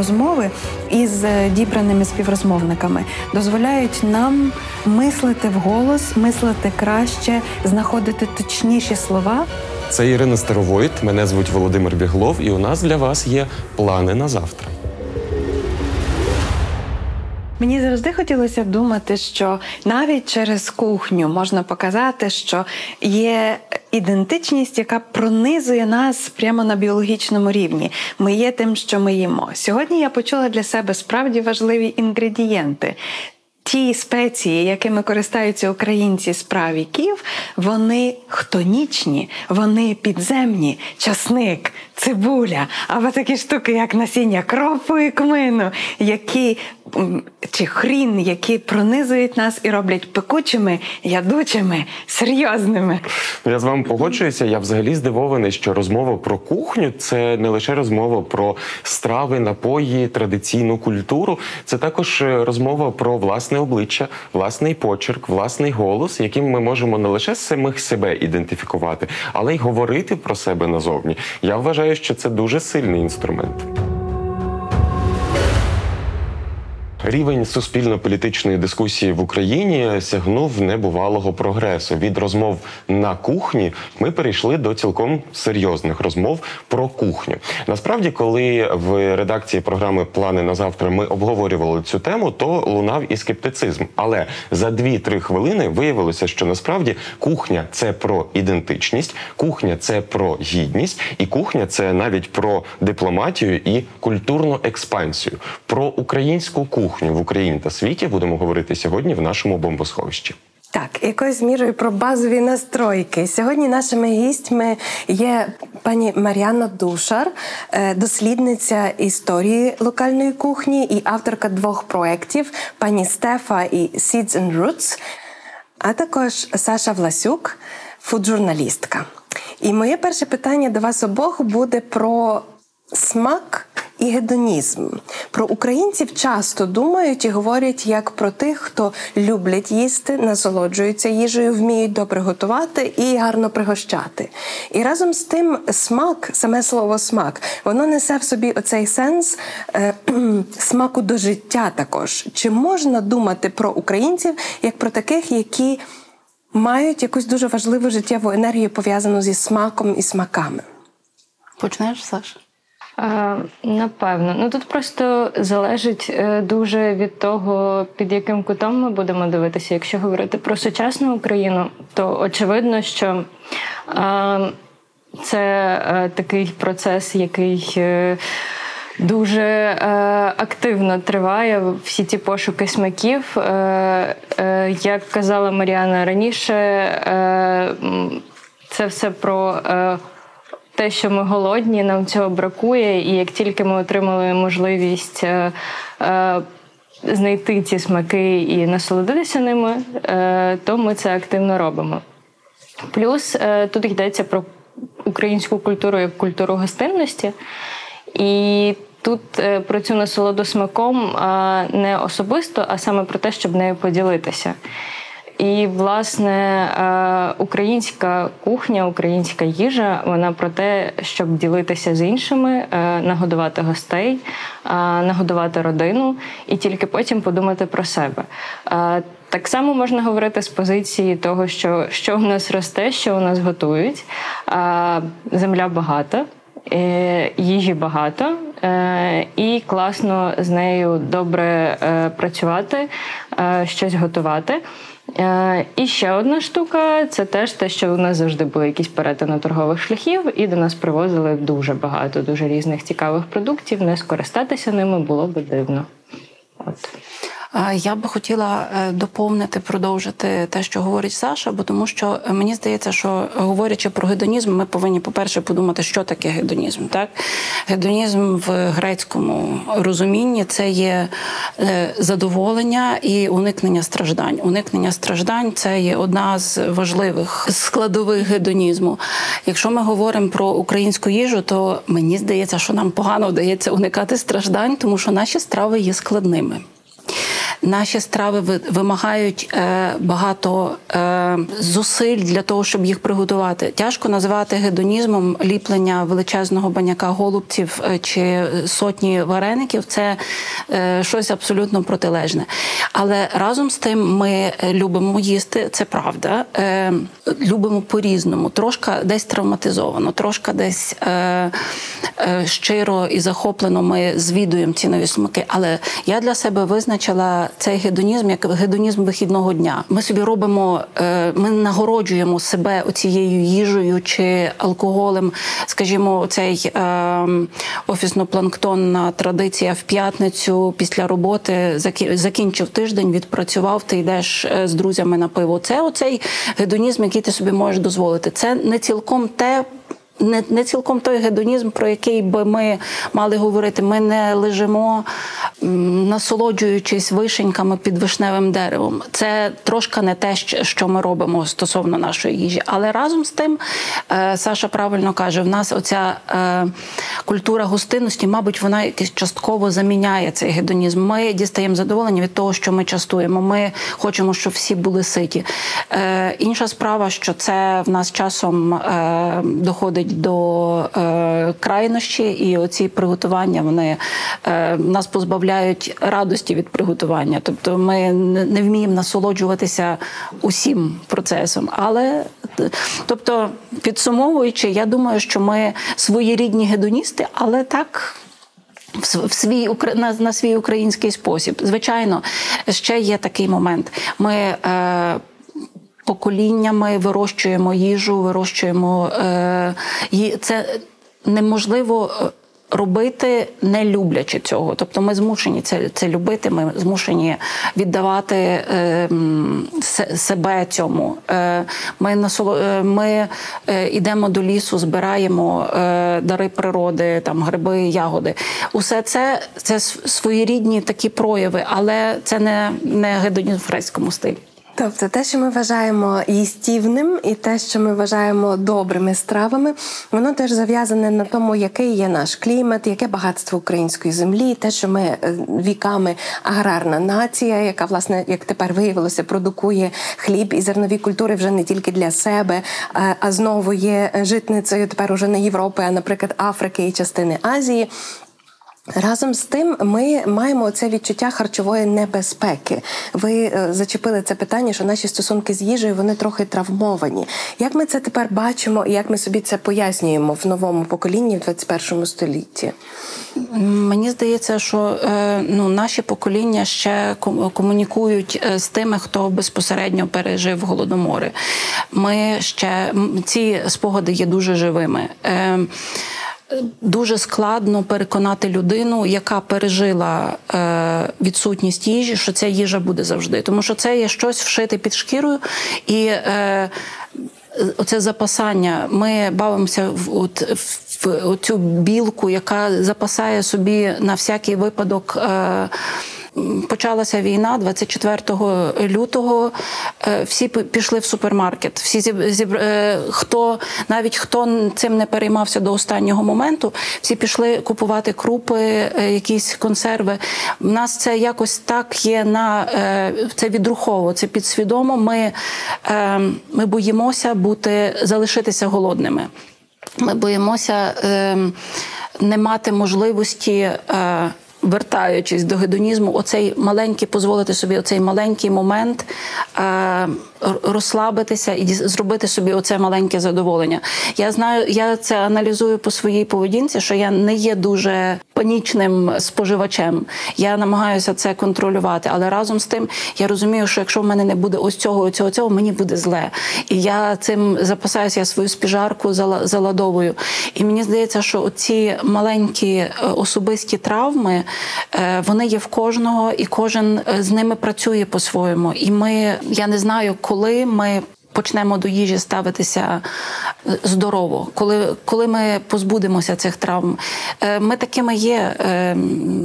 розмови із е, дібраними співрозмовниками дозволяють нам мислити вголос, мислити краще, знаходити точніші слова. Це Ірина Старовойт, мене звуть Володимир Біглов, і у нас для вас є плани на завтра. Мені завжди хотілося думати, що навіть через кухню можна показати, що є ідентичність, яка пронизує нас прямо на біологічному рівні. Ми є тим, що ми їмо. Сьогодні я почула для себе справді важливі інгредієнти. Ті спеції, якими користаються українці з правіків, вони хтонічні, вони підземні, часник, цибуля, або такі штуки, як насіння кропу і кмину, які чи хрін, які пронизують нас і роблять пекучими, ядучими, серйозними. Я з вами погоджуюся. Я взагалі здивований, що розмова про кухню це не лише розмова про страви, напої, традиційну культуру. Це також е, розмова про власне обличчя, власний почерк, власний голос, яким ми можемо не лише самих себе ідентифікувати, але й говорити про себе назовні. Я вважаю, що це дуже сильний інструмент. Рівень суспільно-політичної дискусії в Україні сягнув небувалого прогресу. Від розмов на кухні ми перейшли до цілком серйозних розмов про кухню. Насправді, коли в редакції програми Плани на завтра ми обговорювали цю тему, то лунав і скептицизм. Але за 2-3 хвилини виявилося, що насправді кухня це про ідентичність, кухня це про гідність, і кухня це навіть про дипломатію і культурну експансію, про українську кухню кухню в Україні та світі будемо говорити сьогодні в нашому бомбосховищі. Так, якоюсь мірою про базові настройки. Сьогодні нашими гістьми є пані Мар'яна Душар, е, дослідниця історії локальної кухні і авторка двох проєктів пані Стефа і Seeds and Roots, а також Саша Власюк, фуд-журналістка. І моє перше питання до вас обох буде про смак і гедонізм. Про українців часто думають і говорять як про тих, хто люблять їсти, насолоджуються їжею, вміють добре готувати і гарно пригощати. І разом з тим смак, саме слово смак, воно несе в собі оцей сенс е, смаку до життя також. Чи можна думати про українців як про таких, які мають якусь дуже важливу життєву енергію пов'язану зі смаком і смаками? Почнеш, Саша? Напевно, ну тут просто залежить е, дуже від того, під яким кутом ми будемо дивитися. Якщо говорити про сучасну Україну, то очевидно, що це е, такий процес, який е, дуже активно триває всі ті пошуки смаків. Як казала Маріана раніше, це все про те, що ми голодні, нам цього бракує, і як тільки ми отримали можливість е, е, знайти ці смаки і насолодитися ними, е, то ми це активно робимо. Плюс тут йдеться про українську культуру як культуру гостинності. І тут про цю насолоду смаком не особисто, а саме про те, щоб нею поділитися. І, власне, е, українська кухня, українська їжа, вона про те, щоб ділитися з іншими, е, нагодувати гостей, е, нагодувати родину і тільки потім подумати про себе. Так само можна говорити з позиції того, що що в нас росте, що у нас готують. Земля багата, їжі багато, і класно з нею добре працювати, щось готувати. Е, і ще одна штука це теж те, що у нас завжди були якісь перетини торгових шляхів, і до нас привозили дуже багато дуже різних цікавих продуктів. Не скористатися ними було би дивно. От. Я би хотіла е, доповнити, продовжити те, що говорить Саша, бо тому що е, мені здається, що е, говорячи про гедонізм, ми повинні, по-перше, подумати, що таке гедонізм. Так? Гедонізм в грецькому розумінні це є задоволення і уникнення страждань. Уникнення страждань це є одна з важливих складових гедонізму. Якщо ми говоримо про українську їжу, то мені здається, що нам погано вдається уникати страждань, тому що наші страви є складними. Наші страви ви- вимагають е, багато е, зусиль для того, щоб їх приготувати. Тяжко називати гедонізмом ліплення величезного баняка голубців е, чи сотні вареників. Це щось абсолютно протилежне. Але разом з тим ми любимо їсти, це правда. Любимо по-різному, трошки десь травматизовано, трошки десь щиро і захоплено ми звідуємо ці нові смаки. Але я для себе визначила цей гедонізм як гедонізм вихідного дня. Ми собі робимо, е, ми нагороджуємо себе оцією їжею чи алкоголем. Скажімо, цей е, офісно-планктонна традиція в п'ятницю після роботи закінчив тиждень, відпрацював, ти йдеш е, з друзями на пиво. Це оцей гедонізм, який ти собі можеш дозволити. Це не цілком те. Не, не цілком той гедонізм, про який би ми мали говорити. Ми не лежимо, насолоджуючись вишеньками під вишневим деревом. Це трошки не те, що ми робимо стосовно нашої їжі. Але разом з тим, е, Саша правильно каже, в нас оця е, культура гостинності, мабуть, вона якось частково заміняє цей гедонізм. Ми дістаємо задоволення від того, що ми частуємо. Ми хочемо, щоб всі були ситі. Е, інша справа, що це в нас часом доходить до е, крайнощі, і оці приготування вони е, нас позбавляють радості від приготування. Тобто ми не вміємо насолоджуватися усім процесом. Але тобто, підсумовуючи, я думаю, що ми своєрідні гедоністи, але так. В свій на, на свій український спосіб. Звичайно, ще є такий момент. Ми е, поколіннями вирощуємо їжу, вирощуємо е, це неможливо. е, Робити не люблячи цього, тобто ми змушені це це любити. Ми змушені віддавати е, себе цьому. Е, ми насоло, е, ми е, йдемо до лісу, збираємо е, дари природи, там гриби, ягоди. Усе це це своєрідні такі прояви, але це не, не гедонізм в грецькому стилі. Тобто те, що ми вважаємо їстівним, і те, що ми вважаємо добрими стравами, воно теж зав'язане на тому, який є наш клімат, яке багатство української землі, те, що ми е, віками аграрна нація, яка власне, як тепер виявилося, продукує хліб і зернові культури вже не тільки для себе, е, а знову є житницею тепер уже не Європи, а наприклад Африки і частини Азії. Разом з тим, ми маємо це відчуття харчової небезпеки. Ви е, зачепили це питання, що наші стосунки з їжею вони трохи травмовані. Як ми це тепер бачимо і як ми собі це пояснюємо в новому поколінні в 21 столітті? Мені здається, що е, ну, наші покоління ще комунікують е, з тими, хто безпосередньо пережив голодомори. Ми ще ці спогади є дуже живими. Дуже складно переконати людину, яка пережила е, відсутність їжі, що ця їжа буде завжди, тому що це є щось вшити під шкірою і. Е, Оце запасання. Ми бавимося в, от, в цю білку, яка запасає собі на всякий випадок. Е, Почалася війна 24 лютого. е, Всі пішли в супермаркет. Всі зіб- е, хто навіть хто цим не переймався до останнього моменту, всі пішли купувати крупи, е, якісь консерви. У нас це якось так є на це відрухово, це підсвідомо. Ми, ми боїмося бути залишитися голодними. Ми боїмося е, не мати можливості. Е, Вертаючись до гедонізму, оцей маленький, дозволити собі оцей маленький момент е, розслабитися і зробити собі оце маленьке задоволення. Я знаю, я це аналізую по своїй поведінці, що я не є дуже панічним споживачем. Я намагаюся це контролювати, але разом з тим я розумію, що якщо в мене не буде ось цього, ось цього, цього, мені буде зле. І я цим запасаюся, я свою спіжарку зала- заладовую. І мені здається, що ці маленькі е, особисті травми е, вони є в кожного, і кожен е, з ними працює по-своєму. І ми, я не знаю, коли ми. Почнемо до їжі ставитися е, здорово, коли, коли ми позбудемося цих травм. Е, Ми такими є. Е,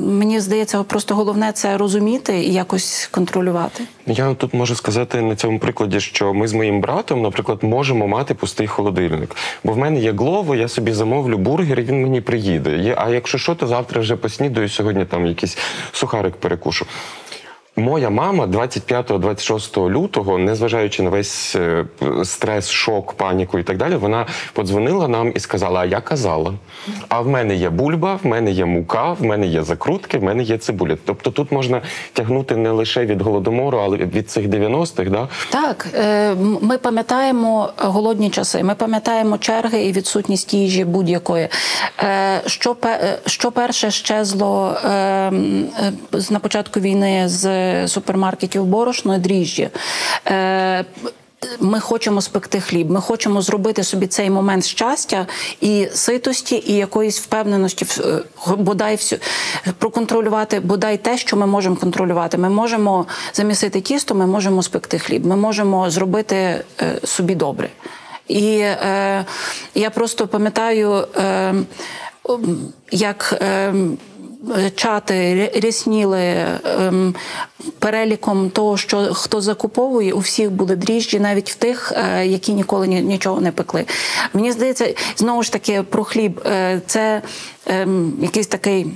Мені здається, просто головне це розуміти і якось контролювати. Я тут можу сказати на цьому прикладі, що ми з моїм братом, наприклад, можемо мати пустий холодильник. Бо в мене є глово, я собі замовлю бургер, і він мені приїде. А якщо що, то завтра вже поснідаю, сьогодні там якийсь сухарик перекушу. Моя мама 25-26 лютого, незважаючи на весь е, стрес, шок, паніку і так далі, вона подзвонила нам і сказала: А я казала. А в мене є бульба, в мене є мука, в мене є закрутки, в мене є цибуля. Тобто тут можна тягнути не лише від голодомору, але від цих 90-х, да? Так, е, ми пам'ятаємо голодні часи, ми пам'ятаємо черги і відсутність їжі будь-якої. Е, Що, що перше щезло на початку війни з супермаркетів борошно дріжджі. Е, Ми хочемо спекти хліб, ми хочемо зробити собі цей момент щастя і ситості, і якоїсь впевненості, е, бодай всю проконтролювати бодай те, що ми можемо контролювати. Ми можемо замісити тісто, ми можемо спекти хліб, ми можемо зробити е, собі добре. І е, я просто пам'ятаю, е, як. Е, Чати рісніли рясніли ем, переліком того, що хто закуповує, у всіх були дріжджі, навіть в тих, е, які ніколи ні- нічого не пекли. Мені здається, знову ж таки про хліб. Е, це ем, якийсь такий.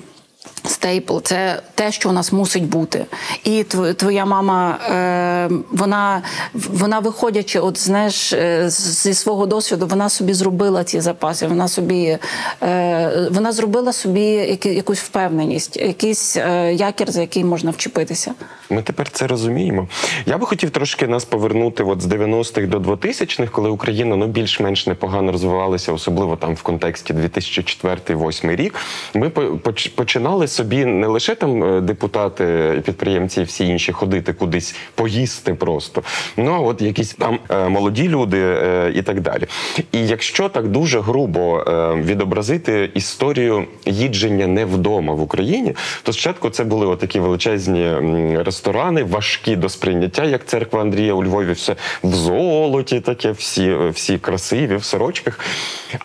Стейпл це те, що у нас мусить бути. І тв- твоя мама, е, вона, вона виходячи, от знаєш, е, зі свого досвіду, вона собі зробила ці запаси. Вона собі е, вона зробила собі якусь впевненість, якийсь якір, за який можна вчепитися. Ми тепер це розуміємо. Я би хотів трошки нас повернути от з 90-х до 2000-х, коли Україна ну більш-менш непогано розвивалася, особливо там в контексті 2004-2008 рік. Ми по- поч- починали собі не лише там е, депутати, підприємці і всі інші ходити кудись поїсти просто. Ну а от якісь там е, молоді люди е, і так далі. І якщо так дуже грубо відобразити історію їдження не вдома в Україні, то спочатку це були отакі величезні ресторани, важкі до сприйняття, як церква Андрія у Львові, все в золоті, таке, всі, всі красиві, в сорочках.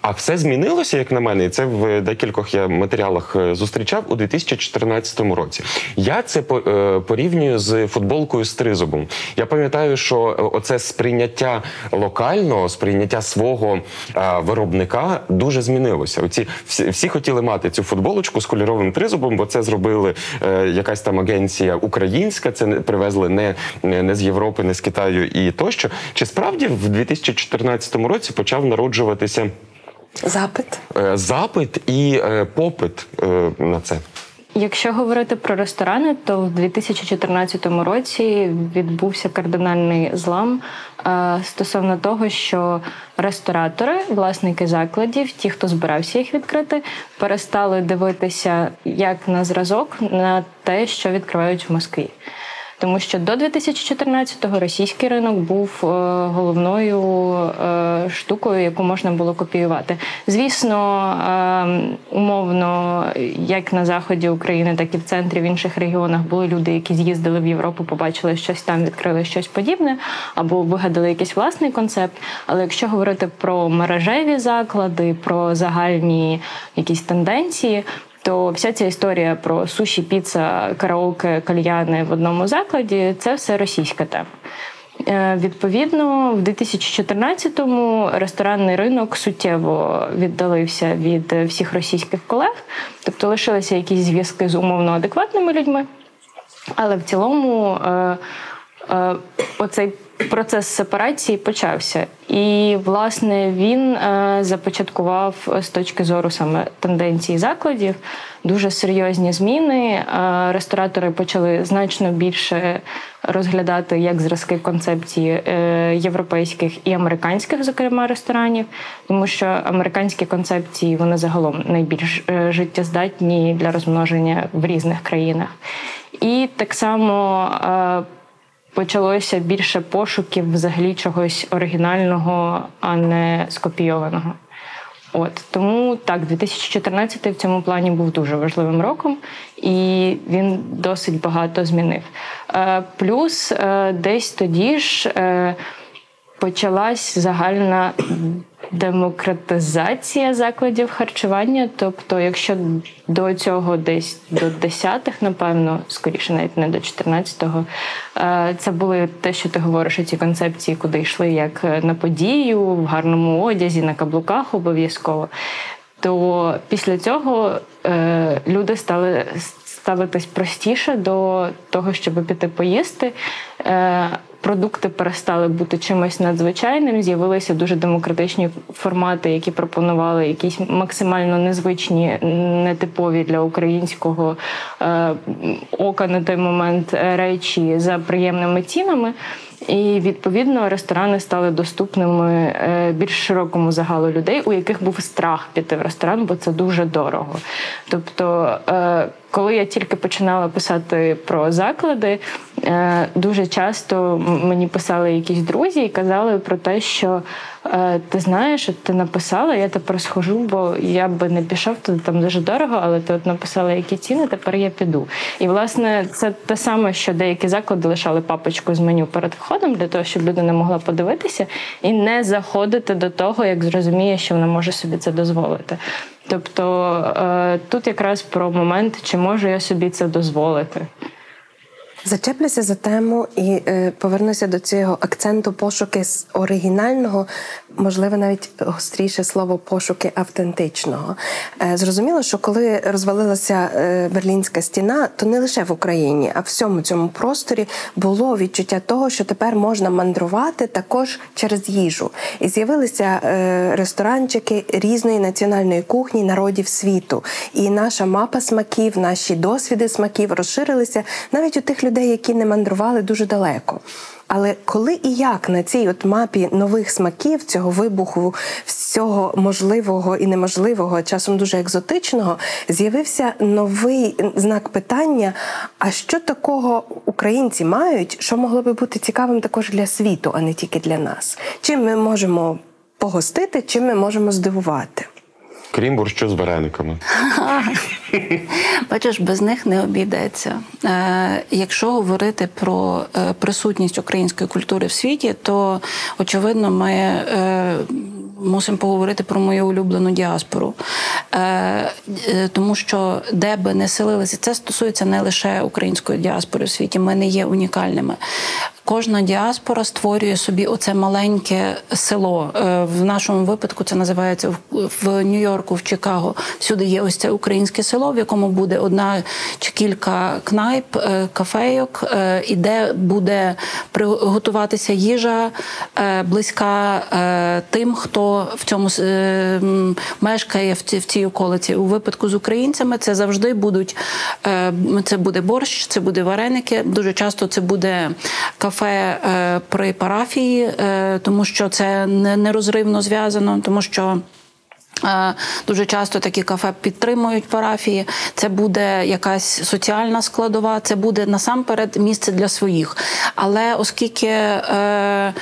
А все змінилося, як на мене, і це в декількох я матеріалах зустрічав у 2014 році. Я це е, порівнюю з футболкою з тризубом. Я пам'ятаю, що е, оце сприйняття локального, сприйняття свого е, виробника дуже змінилося. Оці всі, всі хотіли мати цю футболочку з кольоровим тризубом, бо це зробили якась там агенція українська. Це привезли не, не, з Європи, не з Китаю і тощо. Чи справді в 2014 році почав народжуватися Запит. запит і попит на це? Якщо говорити про ресторани, то в 2014 році відбувся кардинальний злам е, стосовно того, що ресторатори, власники закладів, ті, хто збирався їх відкрити, перестали дивитися як на зразок на те, що відкривають в Москві. Тому що до 2014-го російський ринок був е, головною е, штукою, яку можна було копіювати. Звісно, е, умовно, як на заході України, так і в центрі, в інших регіонах були люди, які з'їздили в Європу, побачили щось там, відкрили щось подібне, або вигадали якийсь власний концепт. Але якщо говорити про мережеві заклади, про загальні якісь тенденції, то вся ця історія про суші, піца, караоке, кальяни в одному закладі це все російська тема. Е, Відповідно, в 2014-му ресторанний ринок суттєво віддалився від всіх російських колег, тобто лишилися якісь зв'язки з умовно адекватними людьми. Але в цілому е, е, оцей процес сепарації почався. І, власне, він е, започаткував е, з точки зору саме тенденції закладів дуже серйозні зміни. Е, ресторатори почали значно більше розглядати як зразки концепції європейських і американських, зокрема, ресторанів, тому що американські концепції вони загалом найбільш життєздатні для розмноження в різних країнах. І так само почалося більше пошуків взагалі чогось оригінального, а не скопійованого. От тому так, 2014 в цьому плані був дуже важливим роком, і він досить багато змінив. Е, плюс е, десь тоді ж е, почалась загальна демократизація закладів харчування. Тобто, якщо до цього десь до 10-х, напевно, скоріше, навіть не до 14-го, е, це були те, що ти говориш, ці концепції, куди йшли як на подію, в гарному одязі, на каблуках обов'язково. То після цього е, люди стали ставитись простіше до того, щоб піти поїсти. Е, продукти перестали бути чимось надзвичайним. З'явилися дуже демократичні формати, які пропонували якісь максимально незвичні, нетипові для українського е, ока на той момент речі за приємними цінами. І відповідно ресторани стали доступними е, більш широкому загалу людей, у яких був страх піти в ресторан, бо це дуже дорого. Тобто, е, коли я тільки починала писати про заклади, е, дуже часто мені писали якісь друзі і казали про те, що ти знаєш, ти написала, я тепер схожу, бо я би не пішов туди там дуже дорого, але ти от написала, які ціни, тепер я піду. І власне це те саме, що деякі заклади лишали папочку з меню перед входом для того, щоб людина могла подивитися і не заходити до того, як зрозуміє, що вона може собі це дозволити. Тобто е, тут якраз про момент, чи можу я собі це дозволити. Зачеплюся за тему і е, повернуся до цього акценту пошуки з оригінального, можливо, навіть гостріше слово пошуки автентичного. Е, зрозуміло, що коли розвалилася е, Берлінська стіна, то не лише в Україні, а в всьому цьому просторі було відчуття того, що тепер можна мандрувати також через їжу. І з'явилися е, ресторанчики різної національної кухні народів світу. І наша мапа смаків, наші досвіди смаків розширилися навіть у тих людей, які не мандрували дуже далеко. Але коли і як на цій от мапі нових смаків, цього вибуху, всього можливого і неможливого, часом дуже екзотичного, з'явився новий знак питання: а що такого українці мають, що могло би бути цікавим також для світу, а не тільки для нас? Чим ми можемо погостити, чим ми можемо здивувати? Крім борщу з варениками. Бачиш, без них не обійдеться. Е, Якщо говорити про е, присутність української культури в світі, то очевидно ми. Е, Мусимо поговорити про мою улюблену діаспору, тому що де би не селилися, це стосується не лише української діаспори в світі. Ми не є унікальними. Кожна діаспора створює собі оце маленьке село. Е, В нашому випадку це називається в- Нью-Йорку, в Чикаго. Всюди є ось це українське село, в якому буде одна чи кілька кнайп, е, кафейок, е, і де буде приготуватися їжа близька тим, хто в цьому мешкає в цій околиці. У випадку з українцями це завжди будуть це буде борщ, це буде вареники. Дуже часто це буде кафе е, при парафії, е, тому що це нерозривно зв'язано, тому що. Е, Дуже часто такі кафе підтримують парафії. Це буде якась соціальна складова, це буде насамперед місце для своїх. Але оскільки е,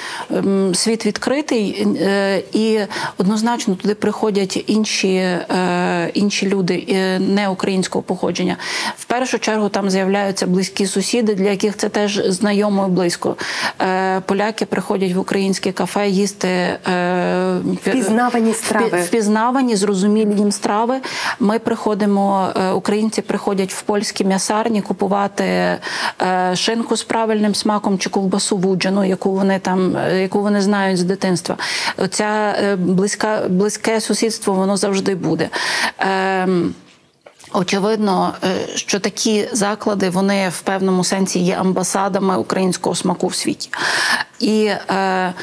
світ відкритий е, і однозначно туди приходять інші, е, інші люди е, не українського походження, в першу чергу там з'являються близькі сусіди, для яких це теж знайомо і близько. Е, Поляки приходять в українське кафе їсти е, Впізнавані страви. Впі- впізнавані, зрозумілі їм страви. Ми приходимо, е, українці приходять в польські м'ясарні купувати е, шинку з правильним смаком чи ковбасу вуджену, яку вони там, е, яку вони знають з дитинства. Оця близька, близьке сусідство воно завжди буде. Ем, Очевидно, що такі заклади вони в певному сенсі є амбасадами українського смаку в світі. І е,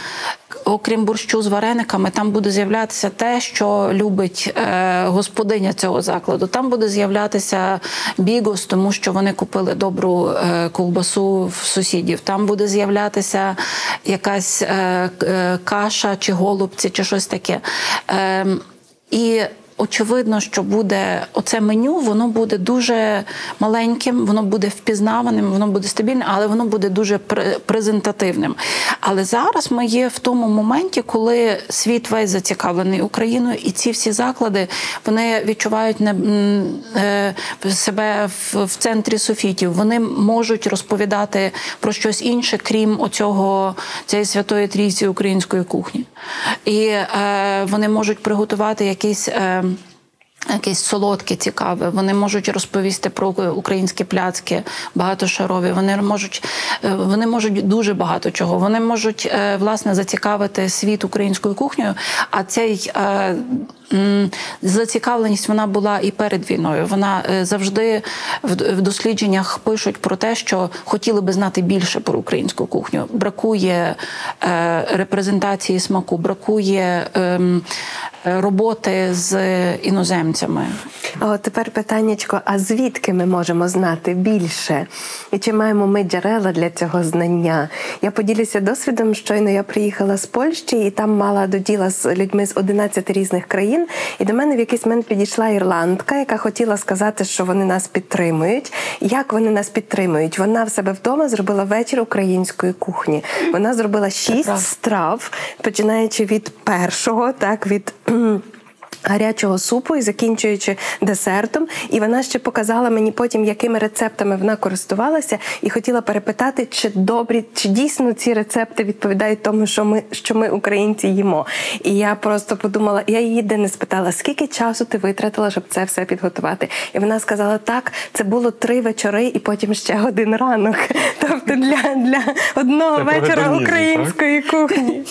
окрім борщу з варениками, там буде з'являтися те, що любить е, господиня цього закладу. Там буде з'являтися бігос, тому що вони купили добру е, ковбасу в сусідів. Там буде з'являтися якась е, каша чи голубці, чи щось таке. Е, і Очевидно, що буде оце меню, воно буде дуже маленьким, воно буде впізнаваним, воно буде стабільним, але воно буде дуже пре- презентативним. Але зараз ми є в тому моменті, коли світ весь зацікавлений Україною, і ці всі заклади вони відчувають не, е, себе в, в центрі софітів. Вони можуть розповідати про щось інше, крім оцього цієї святої трійці української кухні. І е, вони можуть приготувати якісь. Е, Якесь солодке, цікаве. Вони можуть розповісти про українські пляцки багатошарові. Вони можуть, е, вони можуть дуже багато чого. Вони можуть е, власне зацікавити світ українською кухнею. А цей е, зацікавленість вона була і перед війною. Вона е, завжди в дослідженнях пишуть про те, що хотіли би знати більше про українську кухню. Бракує е, репрезентації смаку, бракує ем, роботи з іноземцями. А от тепер питаннячко: а звідки ми можемо знати більше? І чи маємо ми джерела для цього знання? Я поділюся досвідом. Щойно я приїхала з Польщі і там мала до діла з людьми з 11 різних країн. І до мене в якийсь момент підійшла ірландка, яка хотіла сказати, що вони нас підтримують. Як вони нас підтримують? Вона в себе вдома зробила вечір української кухні. Вона зробила шість страв, починаючи від першого, так від. Гарячого супу і закінчуючи десертом, і вона ще показала мені потім, якими рецептами вона користувалася, і хотіла перепитати, чи добрі, чи дійсно ці рецепти відповідають тому, що ми що ми українці їмо. І я просто подумала, я її де не спитала, скільки часу ти витратила, щоб це все підготувати. І вона сказала: так, це було три вечори, і потім ще один ранок. Тобто для, для одного Це вечора української кухні.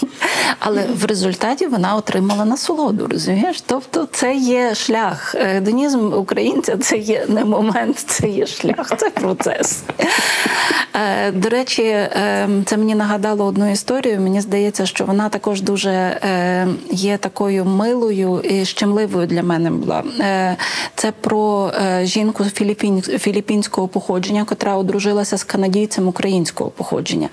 Але в результаті вона отримала насолоду, розумієш? Тобто це є шлях. Гедонізм українця це є не момент, це є шлях, це процес. Е, До речі, е, це мені нагадало одну історію. Мені здається, що вона також дуже е, є такою милою і щемливою для мене була. Е, Це про е, жінку філіппін, філіппінського походження, котра одружилася з канадійцем українського походження.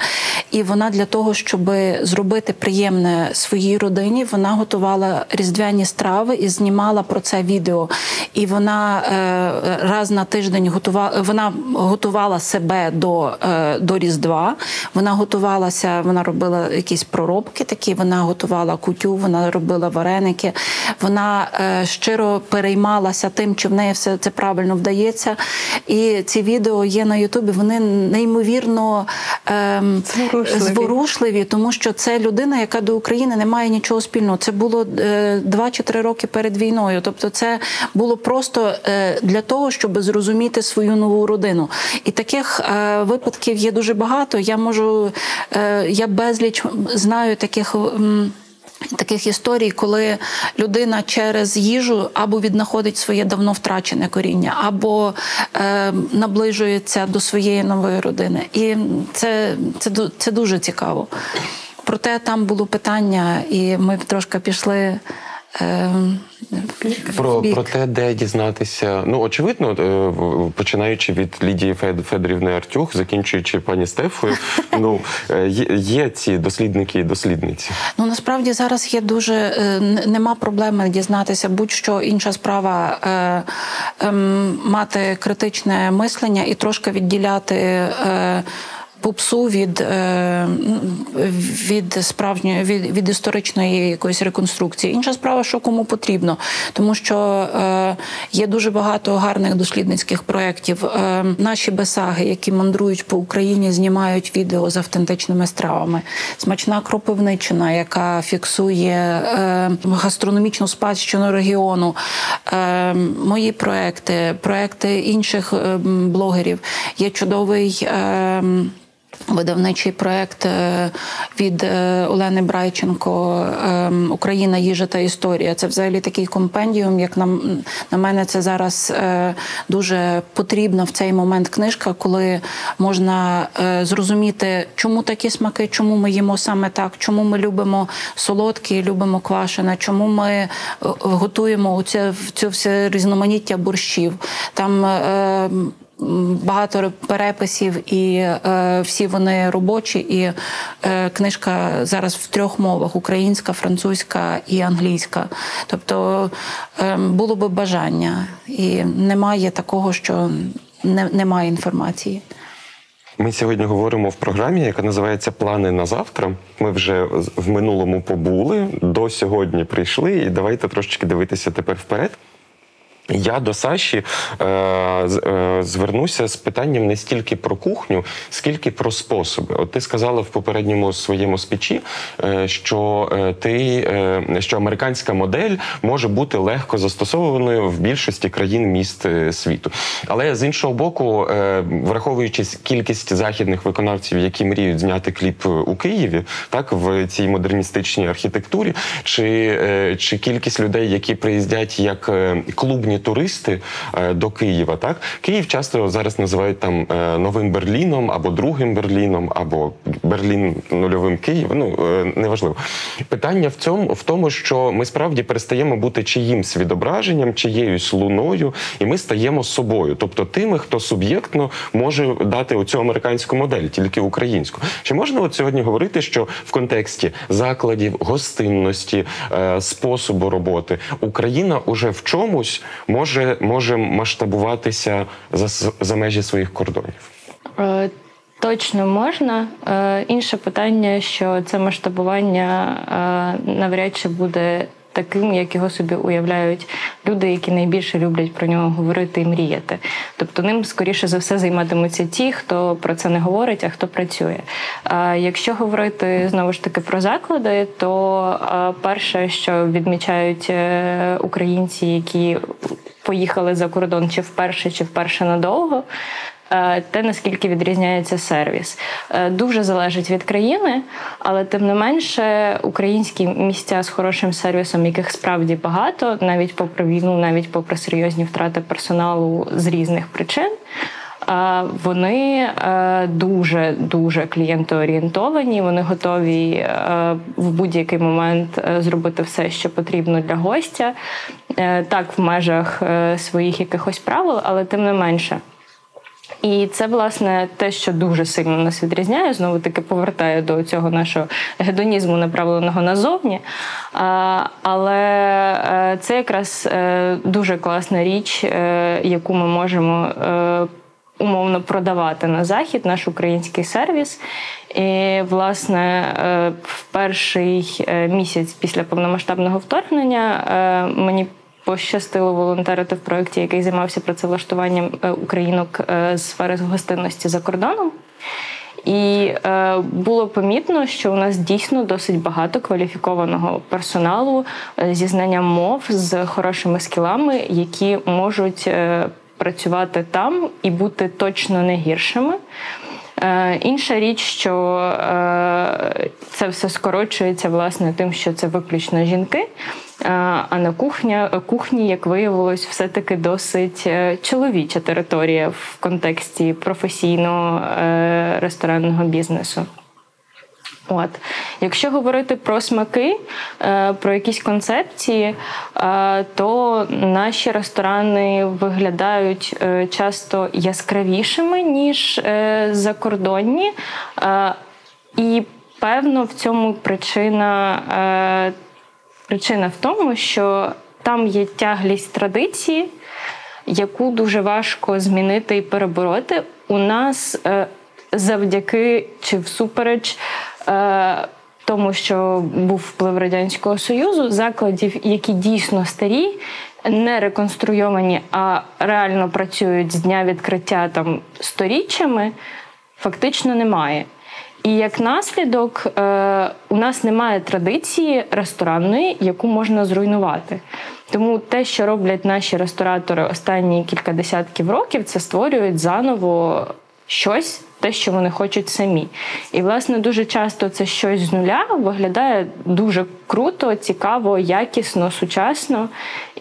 І вона для того, щоб зробити приємне своїй родині, вона готувала різдвяні страви і знімала про це відео. І вона е, раз на тиждень готувала, вона готувала себе до, е, до Різдва. Вона готувалася, вона робила якісь проробки такі, вона готувала кутю, вона робила вареники. Вона е, щиро переймалася тим, чи в неї все це правильно вдається. І ці відео є на Ютубі. Вони неймовірно ем, Зворушливі. зворушливі, тому що це людина, яка до України не має нічого спільного. Це було е, два чи три роки перед війною. Тобто, це було просто е, для того, щоб зрозуміти свою нову родину. І таких е, випадків є дуже багато. Я можу, е, я безліч знаю таких. Таких історій, коли людина через їжу або віднаходить своє давно втрачене коріння, або е, наближується до своєї нової родини. І це, це, це дуже цікаво. Проте там було питання, і ми трошки пішли. Е, Про, про те, де дізнатися. Ну, очевидно, е, починаючи від Лідії Федорівни Артюх, закінчуючи пані Стефою, ну е, є, ці дослідники і дослідниці. Ну насправді зараз є дуже е, нема проблеми дізнатися будь-що інша справа ем, мати критичне мислення і трошки відділяти. Попсу від, е, від справжньої від, від історичної якоїсь реконструкції. Інша справа, що кому потрібно, тому що е, є дуже багато гарних дослідницьких проєктів. Е, наші бесаги, які мандрують по Україні, знімають відео з автентичними стравами. Смачна кропивничина, яка фіксує гастрономічну спадщину регіону. Мої проекти, проекти інших е, блогерів. Є чудовий. Видавничий проект е, від е, Олени Брайченко ем, Україна, їжа та історія. Це взагалі такий компендіум. Як на, на мене, це зараз е, дуже потрібна в цей момент книжка, коли можна зрозуміти, чому такі смаки, чому ми їмо саме так, чому ми любимо солодкі, любимо квашене, чому ми готуємо оце, цю все різноманіття борщів. Там багато переписів, і е, всі вони робочі. І е, книжка зараз в трьох мовах: українська, французька і англійська. Тобто е, було би бажання, і немає такого, що не, немає інформації. Ми сьогодні говоримо в програмі, яка називається Плани на завтра. Ми вже в минулому побули, до сьогодні прийшли, і давайте трошечки дивитися тепер вперед. Я до Саші е, е, звернуся з питанням не стільки про кухню, скільки про способи. От ти сказала в попередньому своєму спічі, е, що е, ти е, що американська модель може бути легко застосованою в більшості країн міст е, світу. Але з іншого боку, е, враховуючи кількість західних виконавців, які мріють зняти кліп у Києві, так в цій модерністичній архітектурі, чи, е, чи кількість людей, які приїздять як е, клубні іноземні туристи е, до Києва. Так Київ часто зараз називають там е, новим Берліном або другим Берліном, або Берлін нульовим Києвом. Ну е, неважливо. Питання в цьому в тому, що ми справді перестаємо бути чиїмсь відображенням, чиєюсь луною, і ми стаємо собою, тобто тими, хто суб'єктно може дати оцю американську модель, тільки українську. Чи можна от сьогодні говорити, що в контексті закладів, гостинності, способу роботи Україна уже в чомусь може може масштабуватися за, за межі своїх кордонів? Е, точно можна. Е, інше питання, що це масштабування е, навряд чи буде таким, як його собі уявляють люди, які найбільше люблять про нього говорити і мріяти. Тобто ним скоріше за все займатимуться ті, хто про це не говорить, а хто працює. А якщо говорити знову ж таки про заклади, то перше, що відмічають е, українці, які поїхали за кордон чи вперше, чи вперше надовго. Е, те, наскільки відрізняється сервіс. Е, дуже залежить від країни, але тим не менше українські місця з хорошим сервісом, яких справді багато, навіть попри війну, навіть попри серйозні втрати персоналу з різних причин. Е, вони дуже дуже клієнтоорієнтовані. Вони готові в будь-який момент зробити все, що потрібно для гостя, так в межах своїх якихось правил, але тим не менше. І це, власне, те, що дуже сильно нас відрізняє, знову таки повертає до цього нашого гедонізму, направленого назовні. Але е, це якраз е, дуже класна річ, е, яку ми можемо. Умовно продавати на захід наш український сервіс. І, власне, в перший місяць після повномасштабного вторгнення мені пощастило волонтерити в проєкті, який займався працевлаштуванням е, українок е, з сфери гостинності за кордоном. І е, було помітно, що у нас дійсно досить багато кваліфікованого персоналу е, зі знанням мов з хорошими скілами, які можуть е, працювати там і бути точно не гіршими. Е, інша річ, що е, це все скорочується власне тим, що це виключно жінки. А на кухня, кухні, як виявилось, все-таки досить е, чоловіча територія в контексті професійного е, ресторанного бізнесу. От, якщо говорити про смаки, е, про якісь концепції, то наші ресторани виглядають часто яскравішими, ніж закордонні. І певно в цьому причина Причина в тому, що там є тяглість традиції, яку дуже важко змінити і перебороти. У нас е, завдяки чи всупереч е, тому, що був вплив Радянського Союзу, закладів, які дійсно старі, не реконструйовані, а реально працюють з дня відкриття там сторіччями, фактично немає. І як наслідок, е, у нас немає традиції ресторанної, яку можна зруйнувати. Тому те, що роблять наші ресторатори останні кілька десятків років, це створюють заново щось те, що вони хочуть самі. І, власне, дуже часто це щось з нуля виглядає дуже круто, цікаво, якісно, сучасно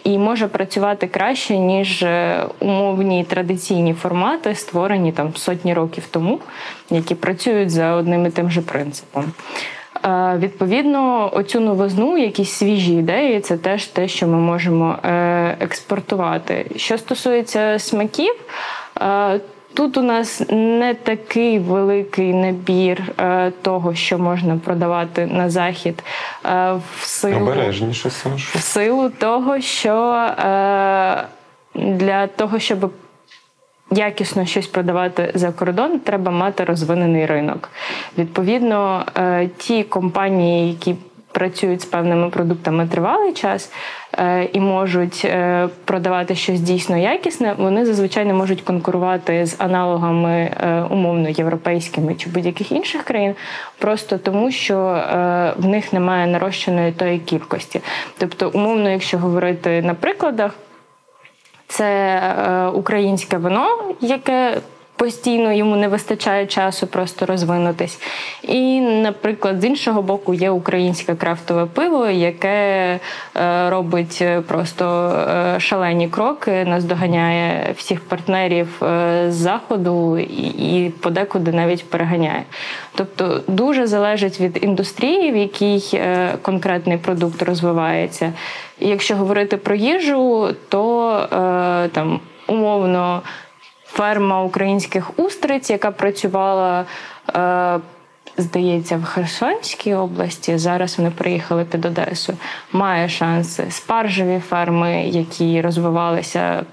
і може працювати краще, ніж е, умовні традиційні формати, створені там сотні років тому, які працюють за одним і тим же принципом. Е, Відповідно, оцю новизну, якісь свіжі ідеї, це теж те, що ми можемо е, експортувати. Що стосується смаків, тут у нас не такий великий набір е, того, що можна продавати на захід е, в силу Обережніше, в силу того, що е, для того, щоб якісно щось продавати за кордон, треба мати розвинений ринок. Відповідно, е, ті компанії, які працюють з певними продуктами тривалий час е, і можуть е, продавати щось дійсно якісне, вони зазвичай не можуть конкурувати з аналогами е, умовно європейськими чи будь-яких інших країн, просто тому, що в них немає нарощеної тої кількості. Тобто, умовно, якщо говорити на прикладах, це українське вино, яке постійно йому не вистачає часу просто розвинутись. І, наприклад, з іншого боку, є українське крафтове пиво, яке е, робить просто е, шалені кроки, наздоганяє всіх партнерів е, з заходу і, подекуди навіть переганяє. Тобто дуже залежить від індустрії, в якій конкретний продукт розвивається. Якщо говорити про їжу, то там умовно ферма українських устриць, яка працювала. Здається, в Херсонській області зараз вони приїхали під Одесу. Має шанси. Спаржеві ферми, які розвивалися,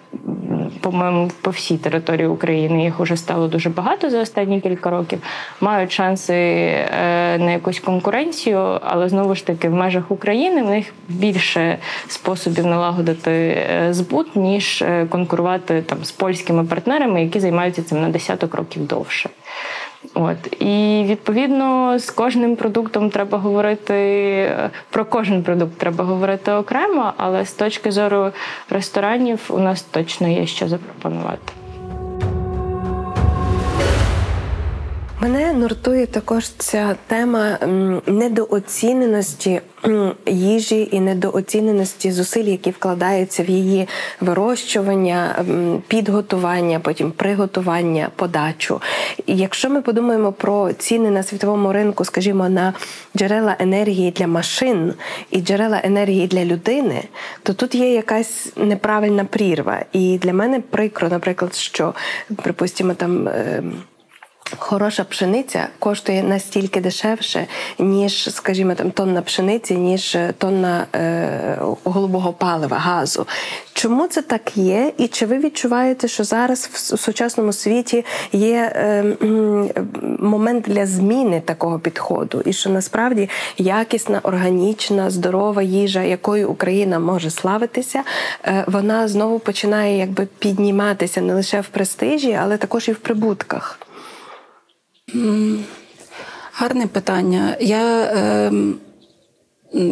по-моєму, по всій території України. Їх уже стало дуже багато за останні кілька років. Мають шанси е, на якусь конкуренцію, але знову ж таки в межах України в них більше способів налагодити е, збут, ніж е, конкурувати там з польськими партнерами, які займаються цим на десяток років довше. От і відповідно з кожним продуктом треба говорити е, про кожен продукт треба говорити окремо, але з точки зору ресторанів у нас точно є що запропонувати. Мене нуртує також ця тема недооціненості їжі і недооціненості зусиль, які вкладаються в її вирощування, підготування, потім приготування, подачу. І якщо ми подумаємо про ціни на світовому ринку, скажімо, на джерела енергії для машин і джерела енергії для людини, то тут є якась неправильна прірва. І для мене прикро, наприклад, що припустимо там. Хороша пшениця коштує настільки дешевше, ніж, скажімо, там тонна пшениці, ніж е, тонна е, голубого палива, газу. Чому це так є? І чи ви відчуваєте, що зараз в сучасному світі є е, м, момент для зміни такого підходу? І що насправді якісна, органічна, здорова їжа, якою Україна може славитися, е, вона знову починає якби підніматися не лише в престижі, але також і в прибутках. Гарне питання. Я, е,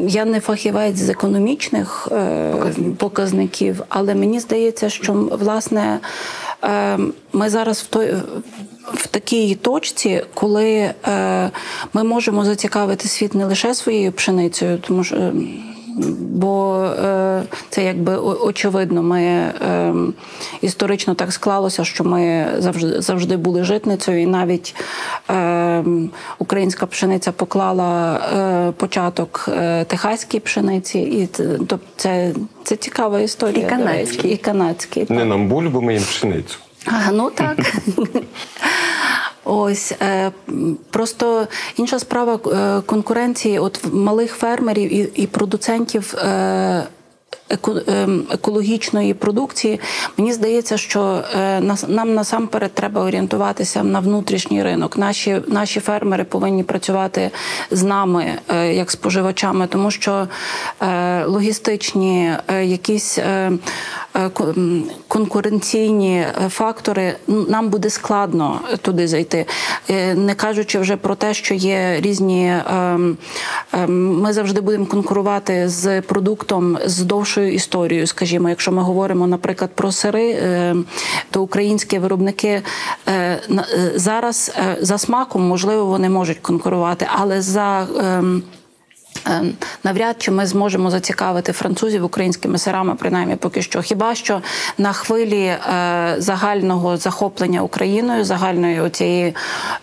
я не фахівець з економічних е, показників. але мені здається, що власне е, ми зараз в той. В такій точці, коли е, ми можемо зацікавити світ не лише своєю пшеницею, тому що е, бо е, це якби очевидно. Ми е, історично так склалося, що ми завжди завжди були житницею, і навіть е, українська пшениця поклала е, початок е, техаській пшениці, і тобто це, це цікава історія. І до канадській. І канадській. Не нам бульбу, ми їм пшеницю. А, ну так. Ось е, просто інша справа е, конкуренції от малих фермерів і, і продуцентів. Е, екологічної продукції, мені здається, що нам насамперед треба орієнтуватися на внутрішній ринок. Наші, наші фермери повинні працювати з нами як споживачами, тому що логістичні якісь конкуренційні е, фактори, нам буде складно туди зайти. Е, Не кажучи вже про те, що є різні. Ми завжди будемо конкурувати з продуктом з довшою історією. Скажімо, якщо ми говоримо, наприклад, про сири, е, то українські виробники е, е, зараз е, за смаком можливо вони можуть конкурувати, але за ем, Е, Навряд чи ми зможемо зацікавити французів українськими сирами, принаймні поки що. Хіба що на хвилі е, загального захоплення Україною, загальної оцієї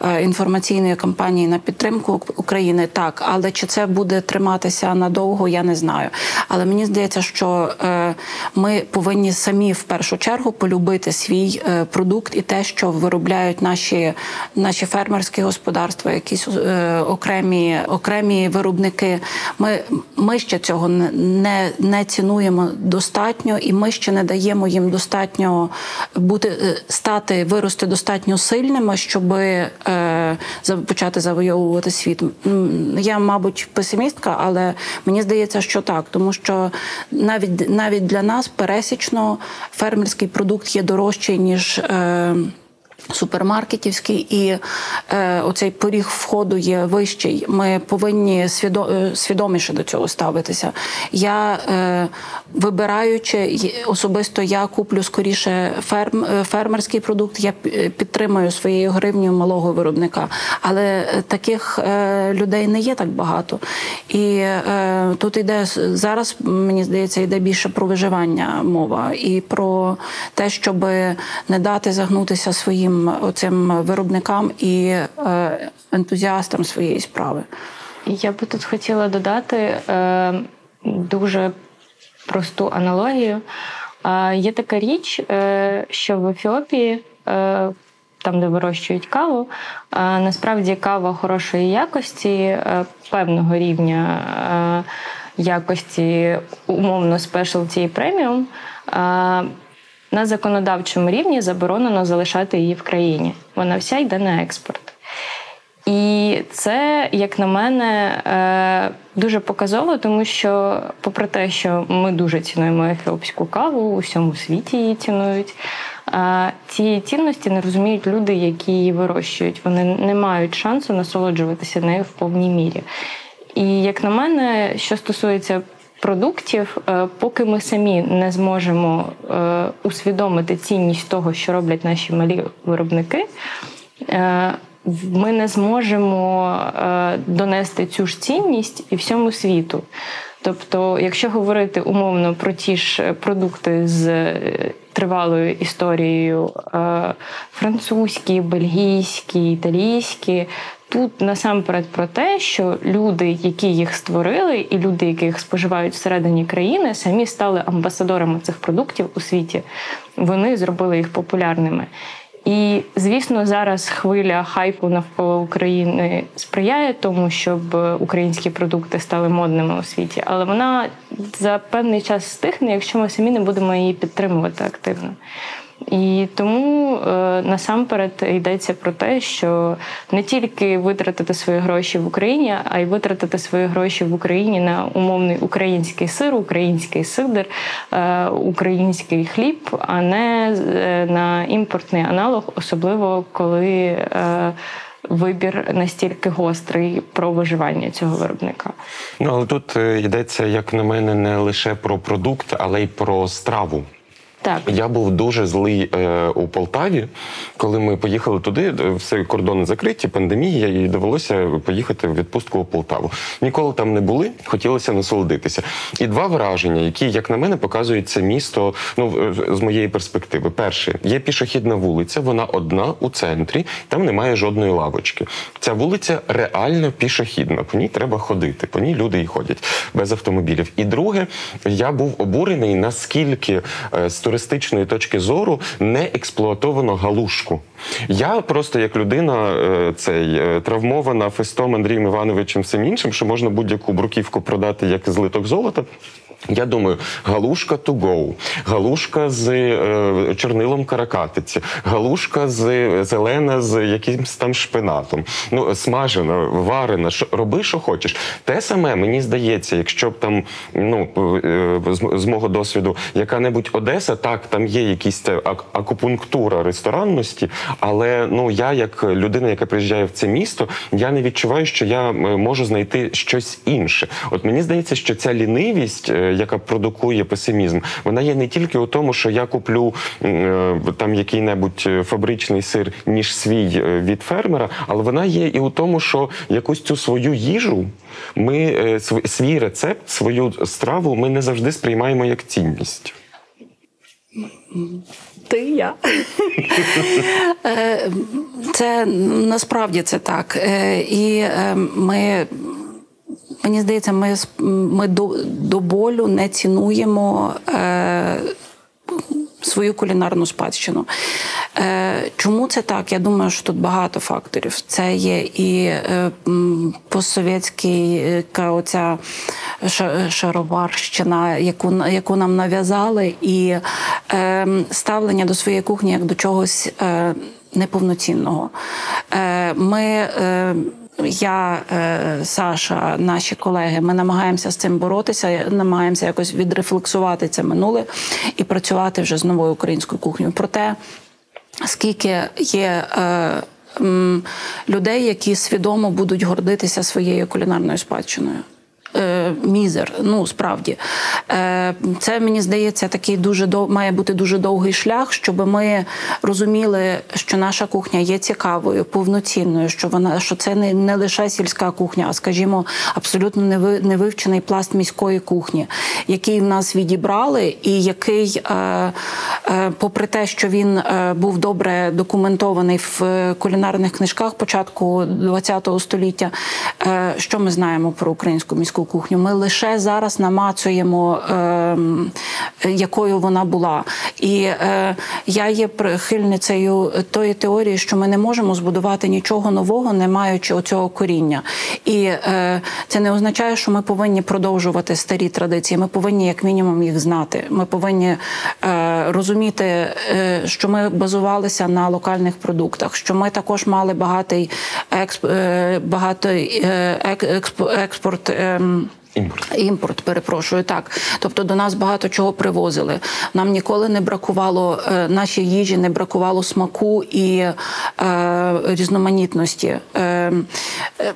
е, інформаційної кампанії на підтримку України, так. Але чи це буде триматися надовго, я не знаю. Але мені здається, що е, ми повинні самі в першу чергу полюбити свій е, продукт і те, що виробляють наші, наші фермерські господарства, якісь е, окремі, окремі виробники. Ми, ми ще цього не, не, не цінуємо достатньо, і ми ще не даємо їм достатньо бути е, стати, вирости достатньо сильними, щоб е, почати завойовувати світ. Я, мабуть, песимістка, але мені здається, що так, тому що навіть навіть для нас пересічно фермерський продукт є дорожчий ніж. Е, Супермаркетівський і е, оцей поріг входу є вищий. Ми повинні свідо, е, свідоміше до цього ставитися. Я е, вибираючи особисто, я куплю скоріше ферм, е, фермерський продукт. Я е, підтримую своєю гривнею малого виробника. Але таких е, людей не є так багато. І е, тут йде зараз, мені здається, йде більше про виживання мова і про те, щоб не дати загнутися своїм оцим виробникам і е, ентузіастам своєї справи. Я би тут хотіла додати е, дуже просту аналогію. Е, є така річ, що в Ефіопії, там, де вирощують каву, насправді кава хорошої якості, певного рівня якості, умовно спешалті і преміум. На законодавчому рівні заборонено залишати її в країні. Вона вся йде на експорт. І це, як на мене, е, дуже показово, тому що, попри те, що ми дуже цінуємо ефіопську каву, у всьому світі її цінують. е, Цієї цінності не розуміють люди, які її вирощують. Вони не мають шансу насолоджуватися нею в повній мірі. І як на мене, що стосується продуктів, е, поки ми самі не зможемо е, усвідомити цінність того, що роблять наші малі виробники. е, Ми не зможемо донести цю ж цінність і всьому світу. Тобто, якщо говорити умовно про ті ж продукти з тривалою історією французькі, бельгійські, італійські, тут насамперед про те, що люди, які їх створили, і люди, які їх споживають всередині країни, самі стали амбасадорами цих продуктів у світі. Вони зробили їх популярними. І звісно, зараз хвиля хайпу навколо України сприяє тому, щоб українські продукти стали модними у світі, але вона за певний час стихне, якщо ми самі не будемо її підтримувати активно. І тому е, насамперед йдеться про те, що не тільки витратити свої гроші в Україні, а й витратити свої гроші в Україні на умовний український сир, український сидр, е, український хліб, а не е, на імпортний аналог, особливо коли вибір настільки гострий про виживання цього виробника. Ну але тут йдеться, як на мене, не лише про продукт, але й про страву. Так. Я був дуже злий е, у Полтаві, коли ми поїхали туди. е, Все кордони закриті, пандемія, і довелося поїхати в відпустку у Полтаву. Ніколи там не були, хотілося насолодитися. І два враження, які, як на мене, показують це місто. Ну е, з моєї перспективи. Перше, є пішохідна вулиця, вона одна у центрі, там немає жодної лавочки. Ця вулиця реально пішохідна. По ній треба ходити. По ній люди і ходять без автомобілів. І друге, я був обурений, наскільки е, туристичної точки зору не експлуатовано галушку. Я просто як людина, е, цей е, травмована фестом Андрієм Івановичем всім іншим, що можна будь-яку бруківку продати як злиток золота. Я думаю, галушка to go, галушка з е, чорнилом каракатиці, галушка з зелена з якимсь там шпинатом. Ну, смажена, варена, що, роби, що хочеш. Те саме мені здається, якщо б там, ну е, з, з мого досвіду, яка-небудь Одеса, так, там є якісь акупунктура ресторанності, але ну я, як людина, яка приїжджає в це місто, я не відчуваю, що я е, можу знайти щось інше. От мені здається, що ця лінивість, е, яка продукує песимізм, вона є не тільки у тому, що я куплю е, там який-небудь е, фабричний сир, ніж свій е, від фермера, але вона є і у тому, що якусь цю свою їжу, ми свій рецепт, свою страву ми не завжди сприймаємо як цінність. Ти я. Це насправді це так. І ми. Мені здається, ми, ми до, до болю не цінуємо е, свою кулінарну спадщину. Е, чому це так? Я думаю, що тут багато факторів. Це є і е, постсовєтська оця шароварщина, яку, яку нам нав'язали, і е, ставлення до своєї кухні як до чогось е, неповноцінного. Е, ми е, я, е, Саша, наші колеги, ми намагаємося з цим боротися, намагаємося якось відрефлексувати це минуле і працювати вже з новою українською кухнею. Проте, скільки є. Е, Людей, які свідомо будуть гордитися своєю кулінарною спадщиною. Мізер, ну справді Е, це мені здається такий дуже дов... має бути дуже довгий шлях, щоб ми розуміли, що наша кухня є цікавою, повноцінною, що вона що це не, не лише сільська кухня, а скажімо, абсолютно неви... невивчений пласт міської кухні, який в нас відібрали, і який, е, е, попри те, що він був добре документований в кулінарних книжках початку ХХ століття, що ми знаємо про українську міську кухню? Ми лише зараз намацуємо, е, якою вона була. І е, я є прихильницею тої теорії, що ми не можемо збудувати нічого нового, не маючи оцього коріння. І е, це не означає, що ми повинні продовжувати старі традиції. Ми повинні, як мінімум, їх знати. Ми повинні е, розуміти, що ми базувалися на локальних продуктах, що ми також мали багатий експ, багатий експ- експорт. Імпорт. Імпорт, перепрошую, так. Тобто до нас багато чого привозили. Нам ніколи не бракувало е, нашій їжі, не бракувало смаку і е, різноманітності. Е, е,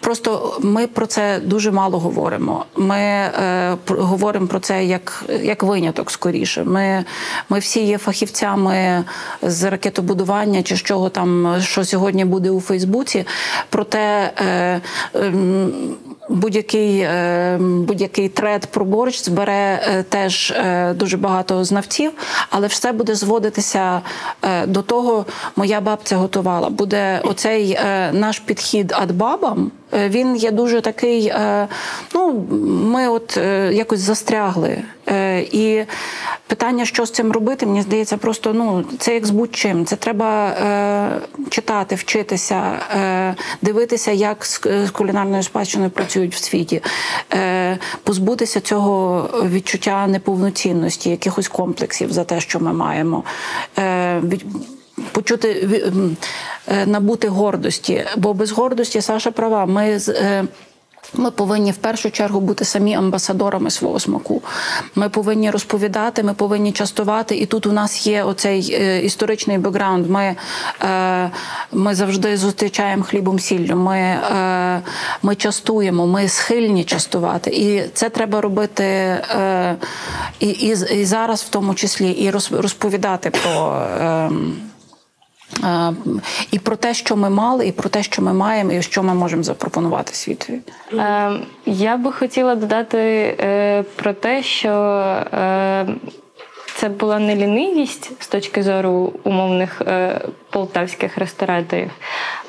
Просто ми про це дуже мало говоримо. Ми е, говоримо про це як, як виняток скоріше. Ми, ми всі є фахівцями з ракетобудування чи з чого там, що сьогодні буде у Фейсбуці. Проте е, ем, будь-який, е, будь-який тред про борщ збере е, теж е, дуже багато знавців, але все буде зводитися е, до того, моя бабця готувала. Буде оцей наш підхід адбабам. Він є дуже такий. Ну, ми от якось застрягли. І питання, що з цим робити, мені здається, просто ну це як з будь-чим. Це треба читати, вчитися, дивитися, як з, кулінарною спадщиною працюють в світі, е, позбутися цього відчуття неповноцінності, якихось комплексів за те, що ми маємо. Е, Почути е, набути гордості, бо без гордості Саша права. Ми ми повинні в першу чергу бути самі амбасадорами свого смаку. Ми повинні розповідати, ми повинні частувати. І тут у нас є оцей е, історичний бекграунд. Ми, е, ми завжди зустрічаємо хлібом сіллю. Ми, е, ми частуємо, ми схильні частувати. І це треба робити е, і, і, і зараз, в тому числі, і роз- розповідати про. Е, І про те, що ми мали, і про те, що ми маємо, і що ми можемо запропонувати світові. Е, я би хотіла додати е, про те, що е, це була не лінивість з точки зору умовних е, полтавських рестораторів,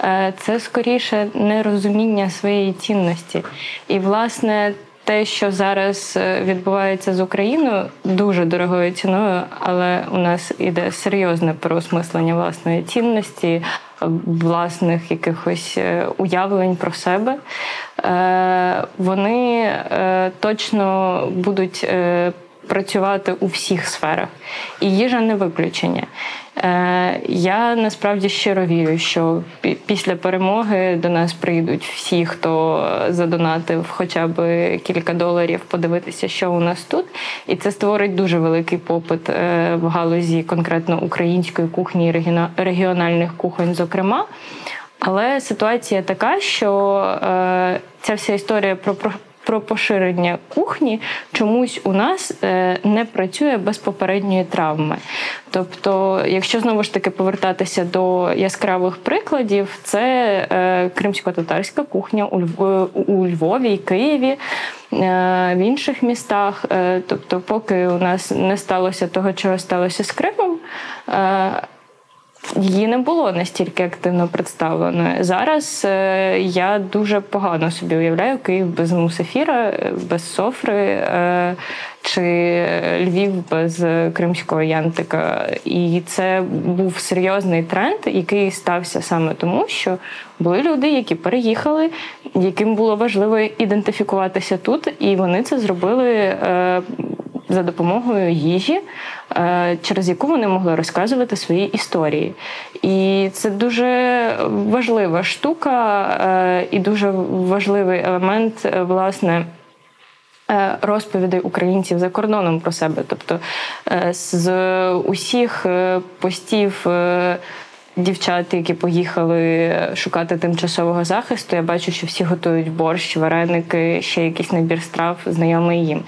е, це скоріше нерозуміння своєї цінності. І, власне, те, що зараз е, відбувається з Україною, дуже дорогою ціною, але у нас іде серйозне переосмислення власної цінності, е, власних якихось е, уявлень про себе. Вони точно будуть. Е, Працювати у всіх сферах, і їжа не виключення. Е, Я насправді щиро вірю, що після перемоги до нас прийдуть всі, хто задонатив хоча б кілька доларів, подивитися, що у нас тут, і це створить дуже великий попит е, в галузі конкретно української кухні і регіональних кухонь, зокрема. Але ситуація така, що е, ця вся історія про, про, поширення кухні чомусь у нас е, не працює без попередньої травми. Тобто, якщо знову ж таки повертатися до яскравих прикладів, це е, кримсько-татарська кухня у, Льв- у Львові і Києві. е, В інших містах, Е, тобто, поки у нас не сталося того, чого сталося з Кримом, е, Її не було настільки активно представлено. Зараз е, я дуже погано собі уявляю Київ без мусафіра, е, без софри е, чи Львів без е, кримського янтика. І це був серйозний тренд, який стався саме тому, що були люди, які переїхали, яким було важливо ідентифікуватися тут, і вони це зробили. е, за допомогою їжі, е, через яку вони могли розказувати свої історії. І це дуже важлива штука е, і дуже важливий елемент, е, власне. Е, Розповідей українців за кордоном про себе. Тобто е, з усіх е, постів дівчат, які поїхали шукати тимчасового захисту, я бачу, що всі готують борщ, вареники, ще якийсь набір страв, знайомий їм.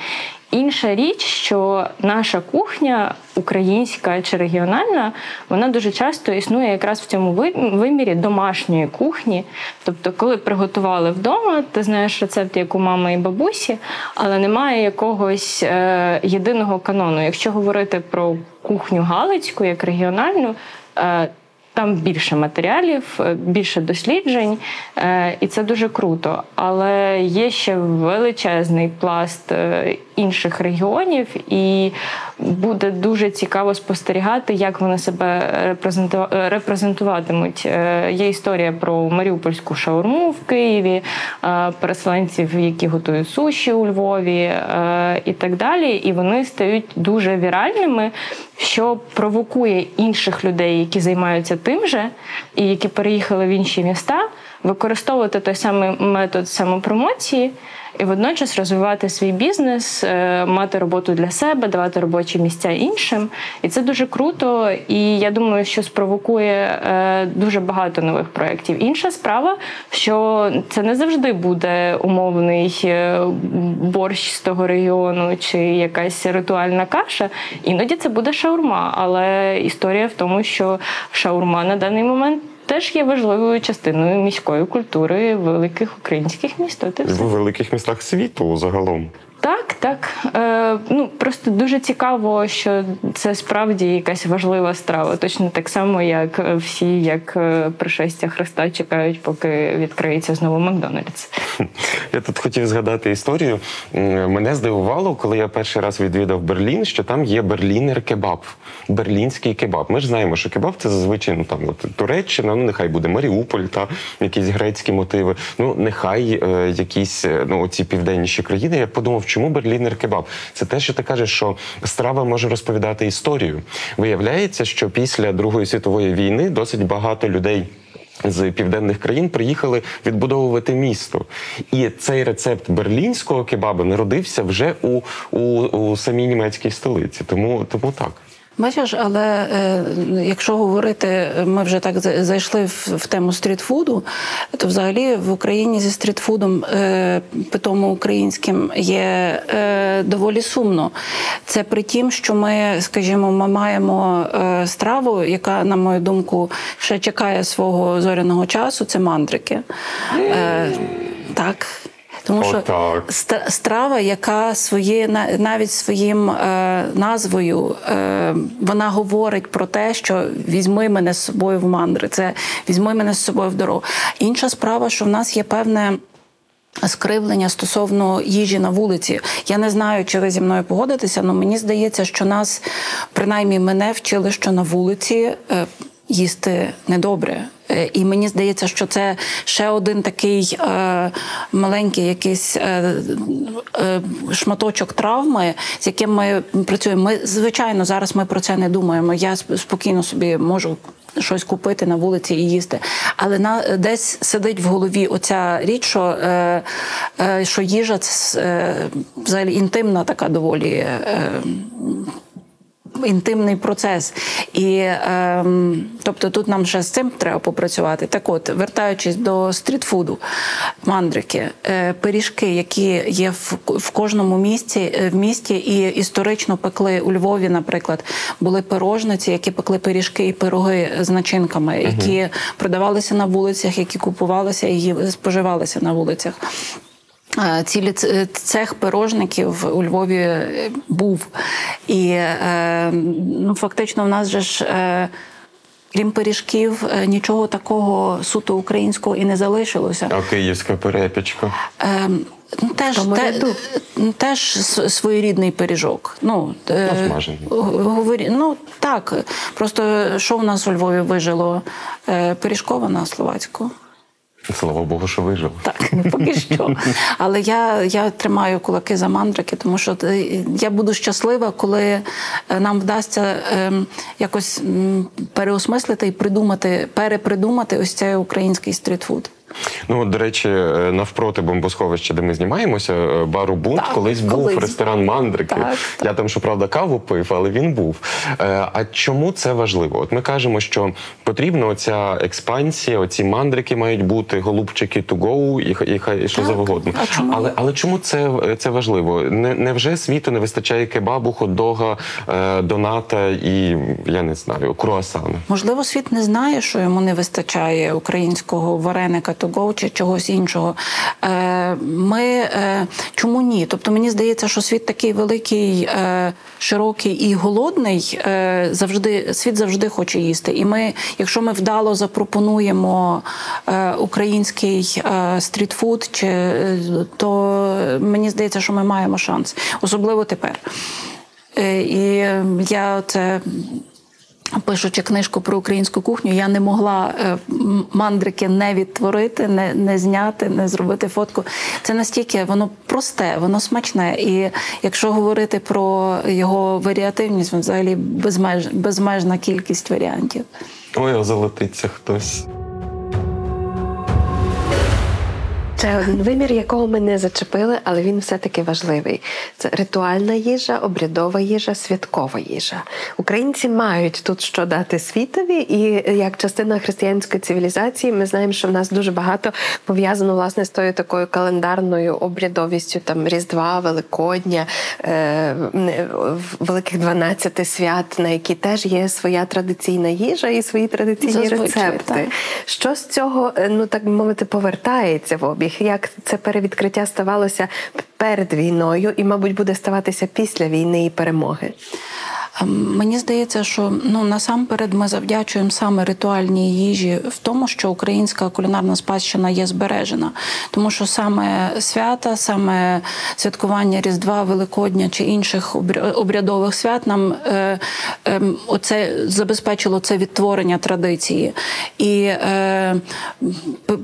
Інша річ, що наша кухня, українська чи регіональна, вона дуже часто існує якраз в цьому вимірі домашньої кухні. Тобто, коли приготували вдома, ти знаєш рецепт, як у мами і бабусі, але немає якогось е, єдиного канону. Якщо говорити про кухню Галицьку як регіональну. Е, там більше матеріалів, е, більше досліджень, е, і це дуже круто. Але є ще величезний пласт е, інших регіонів, і буде дуже цікаво спостерігати, як вони себе репрезенту- репрезентуватимуть. Є історія про маріупольську шаурму в Києві, переселенців, які готують суші у Львові і так далі. І вони стають дуже віральними, що провокує інших людей, які займаються тим же, і які переїхали в інші міста, використовувати той самий метод самопромоції і водночас розвивати свій бізнес, е, мати роботу для себе, давати робочі місця іншим. І це дуже круто. І я думаю, що спровокує е, дуже багато нових проєктів. Інша справа, що це не завжди буде умовний е, борщ з того регіону чи якась ритуальна каша. Іноді це буде шаурма. Але історія в тому, що шаурма на даний момент. Теж є важливою частиною міської культури великих українських міст. От. В великих містах світу загалом. Так, так. Е, ну просто дуже цікаво, що це справді якась важлива страва. Точно так само, як е, всі, як е, пришестя Христа чекають, поки відкриється знову Макдональдс. Я тут хотів згадати історію. Мене здивувало, коли я перший раз відвідав Берлін, що там є берлінер кебаб, берлінський кебаб. Ми ж знаємо, що кебаб це зазвичай ну там от Туреччина, ну нехай буде Маріуполь та якісь грецькі мотиви. Ну нехай е, якісь е, ну ці південніші країни. Я подумав, чому берлінер кебаб? Це те, що ти кажеш, що страва може розповідати історію. Виявляється, що після Другої світової війни досить багато людей. З південних країн приїхали відбудовувати місто, і цей рецепт берлінського кебаба народився вже у, у, у самій німецькій столиці. Тому, тому так. Бачиш, але е, якщо говорити, ми вже так зайшли в, в тему стрітфуду, то взагалі в Україні зі стрітфудом е, питому українським є е, доволі сумно. Це при тім, що ми, скажімо, ми маємо е, страву, яка, на мою думку, ще чекає свого зоряного часу. Це мандрики. Е, так. Тому що Отак. страва, яка своє на- навіть своїм е, назвою е, вона говорить про те, що візьми мене з собою в мандри, це візьми мене з собою в дорогу. Інша справа, що в нас є певне. Скривлення стосовно їжі на вулиці. Я не знаю, чи ви зі мною погодитеся, але мені здається, що нас, принаймні, мене вчили, що на вулиці е, їсти недобре. Е, І мені здається, що це ще один такий е, маленький якийсь е, е, шматочок травми, з яким ми працюємо. Ми, звичайно, зараз ми про це не думаємо. Я спокійно собі можу щось купити на вулиці і їсти. Але на десь сидить в голові оця річ, що, е, е, що їжа це е, взагалі інтимна така доволі. Е, Інтимний процес, і е, тобто тут нам ще з цим треба попрацювати. Так, от, вертаючись до стрітфуду, мандрики, е, пиріжки, які є в, в кожному місті е, в місті, і історично пекли у Львові, наприклад, були пирожниці, які пекли пиріжки і пироги з начинками, які продавалися на вулицях, які купувалися і споживалися на вулицях. Е, Цілі ц- цех пирожників у Львові е, був. І е, ну, фактично в нас же ж. е, Крім пиріжків, е, нічого такого суто українського і не залишилося. А київська перепічка. Ем, ну, Теж, те, теж своєрідний пиріжок. Ну, е, Ну, говорі, ну так. Просто що в нас у Львові вижило? Е, Пиріжкова на словацьку. Слава Богу, що вижив. Так, поки що. Але я, я тримаю кулаки за мандрики, тому що е, я буду щаслива, коли е, нам вдасться ем, якось переосмислити і придумати, перепридумати ось цей український стрітфуд. Ну, от, до речі, е, навпроти бомбосховища, де ми знімаємося, е, бару Бунт, Так, колись був колись. ресторан Мандрики. Так, Я там, щоправда, каву пив, але він був. Е, А чому це важливо? От ми кажемо, що потрібна оця експансія, оці мандрики мають бути, голубчики to go і, ха- і хай що Так, завгодно. Але, але чому це, це важливо? Не, невже світу не вистачає кебабу, хот-дога, е, доната і я не знаю, круасана? Можливо, світ не знає, що йому не вистачає українського вареника того чи чогось іншого. Е, Ми е, чому ні? Тобто мені здається, що світ такий великий, е, широкий і голодний. Завжди світ завжди хоче їсти. І ми, якщо ми вдало запропонуємо український стрітфуд, чи то мені здається, що ми маємо шанс, особливо тепер. І я це. Пишучи книжку про українську кухню, я не могла е, мандрики не відтворити, не, не зняти, не зробити фотку. Це настільки воно просте, воно смачне. І якщо говорити про його варіативність, взагалі безмеж, безмежна кількість варіантів. Ой, озолотиться хтось. Ще один вимір, якого ми не зачепили, але він все-таки важливий. Це ритуальна їжа, обрядова їжа, святкова їжа. Українці мають тут що дати світові, і як частина християнської цивілізації, ми знаємо, що в нас дуже багато пов'язано власне з тою такою календарною обрядовістю, там Різдва, Великодня, е, великих 12 свят, на які теж є своя традиційна їжа і свої традиційні Зазвичай, рецепти. так. Що з цього, е, ну так би мовити, повертається в обіг? Як це перевідкриття ставалося перед війною і, мабуть, буде ставатися після війни і перемоги? Ем, Мені здається, що ну насамперед ми завдячуємо саме ритуальній їжі в тому, що українська кулінарна спадщина є збережена, тому що саме свята, саме святкування Різдва, Великодня чи інших обря- обрядових свят нам е, е, оце забезпечило це відтворення традиції і е,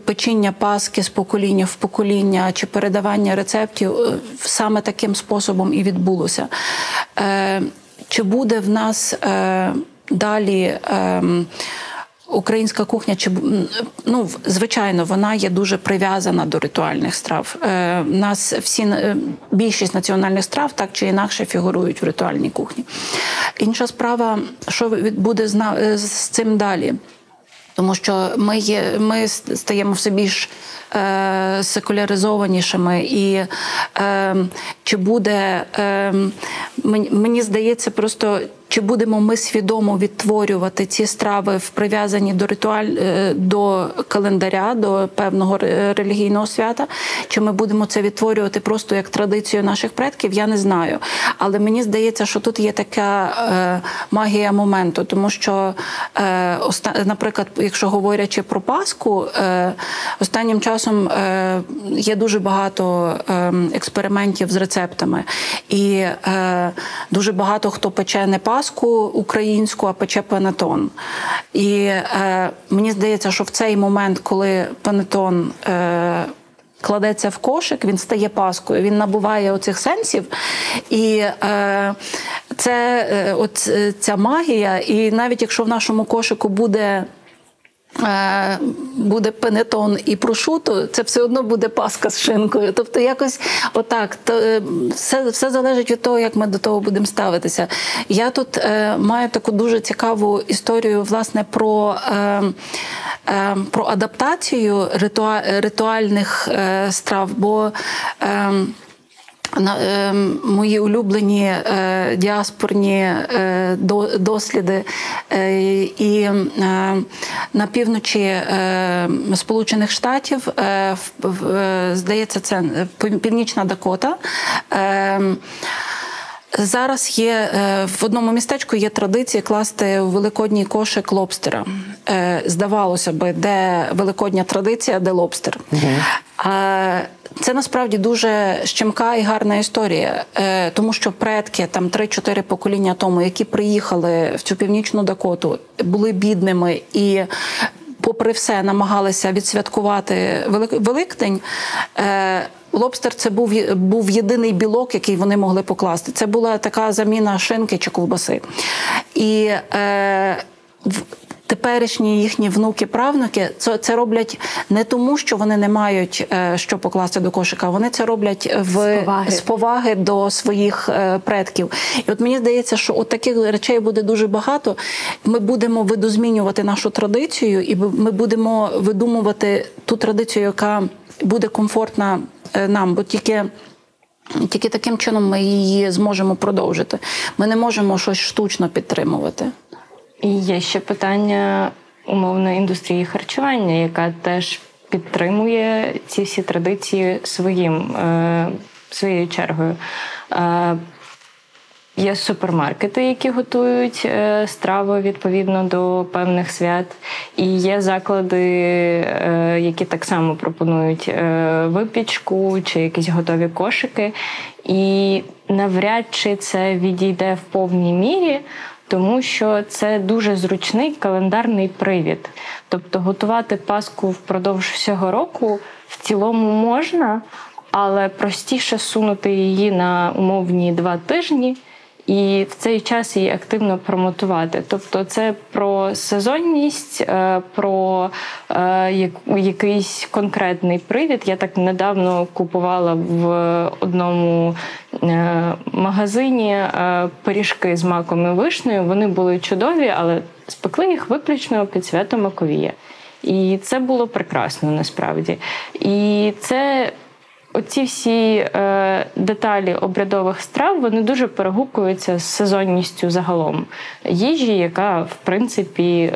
печіння паски з покоління в покоління чи передавання рецептів саме таким способом і відбулося. Е, чи буде в нас е, далі ем, українська кухня? Чи ну, звичайно, вона є дуже прив'язана до ритуальних страв. Е, нас всі е, більшість національних страв так чи інакше фігурують в ритуальній кухні. Інша справа, що буде е, з цим далі? Тому що ми є, ми стаємо все більш е, секуляризованішими, і е, чи буде е, мені, здається, просто чи будемо ми свідомо відтворювати ці страви в прив'язані до ритуаль е, до календаря, до певного релігійного свята, чи ми будемо це відтворювати просто як традицію наших предків, я не знаю. Але мені здається, що тут є така е, магія моменту, тому що, е, оста- наприклад, якщо говорячи про Пасху, е, останнім часом е, є дуже багато е, експериментів з рецептами, і е, дуже багато хто пече не Пасху українську, а пече панетон. І е, мені здається, що в цей момент, коли панетон. Е, Кладеться в кошик, він стає паскою, він набуває оцих сенсів. І е, це е, от е, ця магія, і навіть якщо в нашому кошику буде. Е, Буде пенетон і прошуто, це все одно буде паска з шинкою. Тобто, якось отак. То, е, все, все залежить від того, як ми до того будемо ставитися. Я тут е, маю таку дуже цікаву історію, власне, про, е, е, про адаптацію ритуа, ритуальних страв. Бо мої улюблені е, діаспорні е, до, досліди е, і е, на півночі е, Сполучених Штатів, е, в, е, здається, це Пів- Північна Дакота. Зараз є е, в одному містечку є традиція класти в великодній кошик лобстера. Е, Здавалося би, де великодня традиція, де лобстер. А це насправді дуже щемка і гарна історія, е, тому що предки там 3-4 покоління тому, які приїхали в цю північну Дакоту, були бідними і. Попри все, намагалися відсвяткувати Велик- Великдень. Е, Лобстер це був, був єдиний білок, який вони могли покласти. Це була така заміна шинки чи ковбаси. І е, в- теперішні їхні внуки-правнуки це, це роблять не тому, що вони не мають е, що покласти до кошика. Вони це роблять в З поваги. з поваги до своїх е, предків. І от мені здається, що от таких речей буде дуже багато. Ми будемо видозмінювати нашу традицію, і ми будемо видумувати ту традицію, яка буде комфортна е, нам, бо тільки. Тільки таким чином ми її зможемо продовжити. Ми не можемо щось штучно підтримувати. І є ще питання умовно індустрії харчування, яка теж підтримує ці всі традиції своїм, е, своєю чергою. Е, Є супермаркети, які готують е, страви відповідно до певних свят, і є заклади, е, які так само пропонують е, випічку чи якісь готові кошики. І навряд чи це відійде в повній мірі, тому що це дуже зручний календарний привід. Тобто готувати паску впродовж всього року в цілому можна, але простіше сунути її на умовні два тижні. І в цей час її активно промотувати. Тобто, це про сезонність, е, про е, якийсь конкретний привід. Я так недавно купувала в одному е, магазині пиріжки з маком і вишнею. Вони були чудові, але спекли їх виключно під свято Маковія. І це було прекрасно насправді. І це оці всі е, деталі обрядових страв вони дуже перегукуються з сезонністю загалом їжі, яка в принципі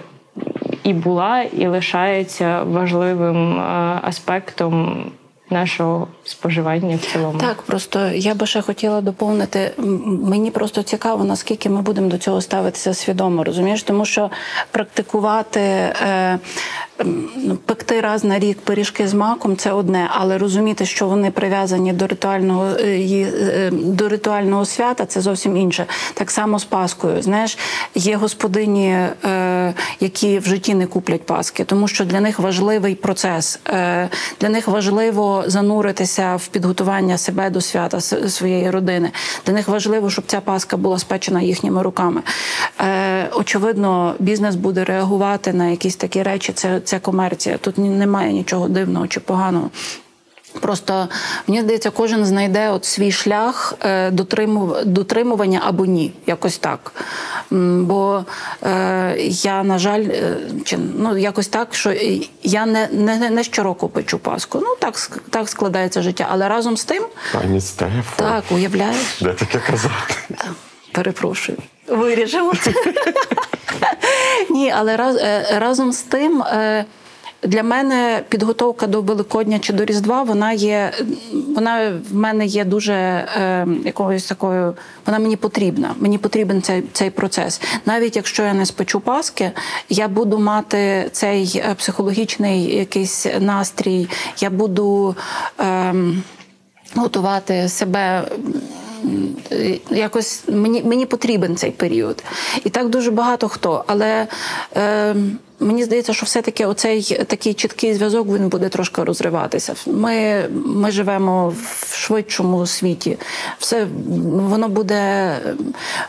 і була, і лишається важливим е, аспектом нашого споживання в цілому. Так, просто я би ще хотіла доповнити. Мені просто цікаво, наскільки ми будемо до цього ставитися свідомо, розумієш? Тому що практикувати, е, ну, пекти раз на рік пиріжки з маком це одне, але розуміти, що вони прив'язані до ритуального е, е, до ритуального свята, це зовсім інше. Так само з Паскою. Знаєш, є господині, е, які в житті не куплять Паски, тому що для них важливий процес. Для них важливо зануритися в підготування себе до свята своєї родини. Для них важливо, щоб ця Паска була спечена їхніми руками. Е, Очевидно, бізнес буде реагувати на якісь такі речі. Це, це комерція. Тут немає нічого дивного чи поганого. Просто мені здається, кожен знайде от свій шлях е, дотримування або ні, якось так. Бо е, я, на жаль, е, чи, ну, якось так, що я не, не, не щороку печу Пасху. Ну так, так складається життя. Але разом з тим, Пані Стефо, так, уявляєш, де таке казати? перепрошую. Виріжемо. Ні, але раз, е, разом з тим. е, Для мене підготовка до Великодня чи до Різдва, вона є, вона в мене є дуже е, якоюсь такою, вона мені потрібна. Мені потрібен цей, цей процес. Навіть якщо я не спечу Паски, я буду мати цей е, психологічний якийсь настрій, я буду е, готувати себе якось мені, мені потрібен цей період. І так дуже багато хто. Але е, мені здається, що все-таки оцей такий чіткий зв'язок він буде трошки розриватися. Ми, ми живемо в швидшому світі. Все воно буде,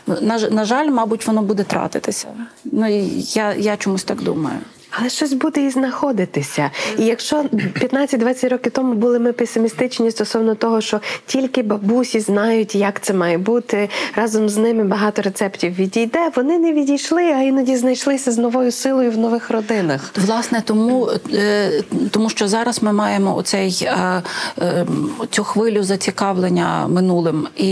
на, на жаль, мабуть, воно буде тратитися. Ну, я, я чомусь так думаю. Але щось буде і знаходитися. І якщо 15-20 років тому були ми песимістичні стосовно того, що тільки бабусі знають, як це має бути, разом з ними багато рецептів відійде, вони не відійшли, а іноді знайшлися з новою силою в нових родинах. Власне, тому, е, тому що зараз ми маємо оцей, е, е, цю хвилю зацікавлення минулим. І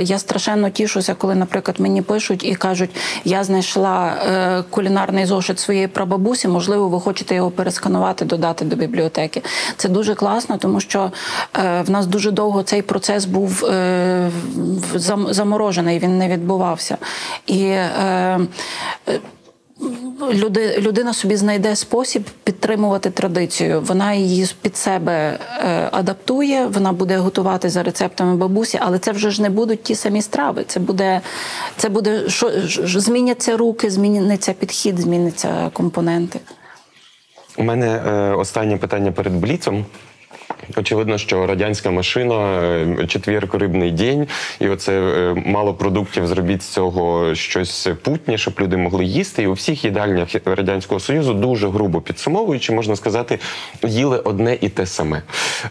я страшенно тішуся, коли, наприклад, мені пишуть і кажуть, я знайшла кулінарний зошит своєї прабабусі, можливо, ви хочете його пересканувати, додати до бібліотеки. Це дуже класно, тому що е, в нас дуже довго цей процес був е, заморожений, він не відбувався. І е, Люди, людина собі знайде спосіб підтримувати традицію. Вона її під себе е, адаптує, вона буде готувати за рецептами бабусі, але це вже ж не будуть ті самі страви. Це буде, це буде що зміняться руки, зміниться підхід, зміняться компоненти. У мене е, останнє питання перед бліцом. Очевидно, що радянська машина, е, четвірку рибний день, і оце е, мало продуктів зробіть з цього щось путнє, щоб люди могли їсти. І у всіх їдальнях радянського союзу дуже грубо підсумовуючи, можна сказати, їли одне і те саме.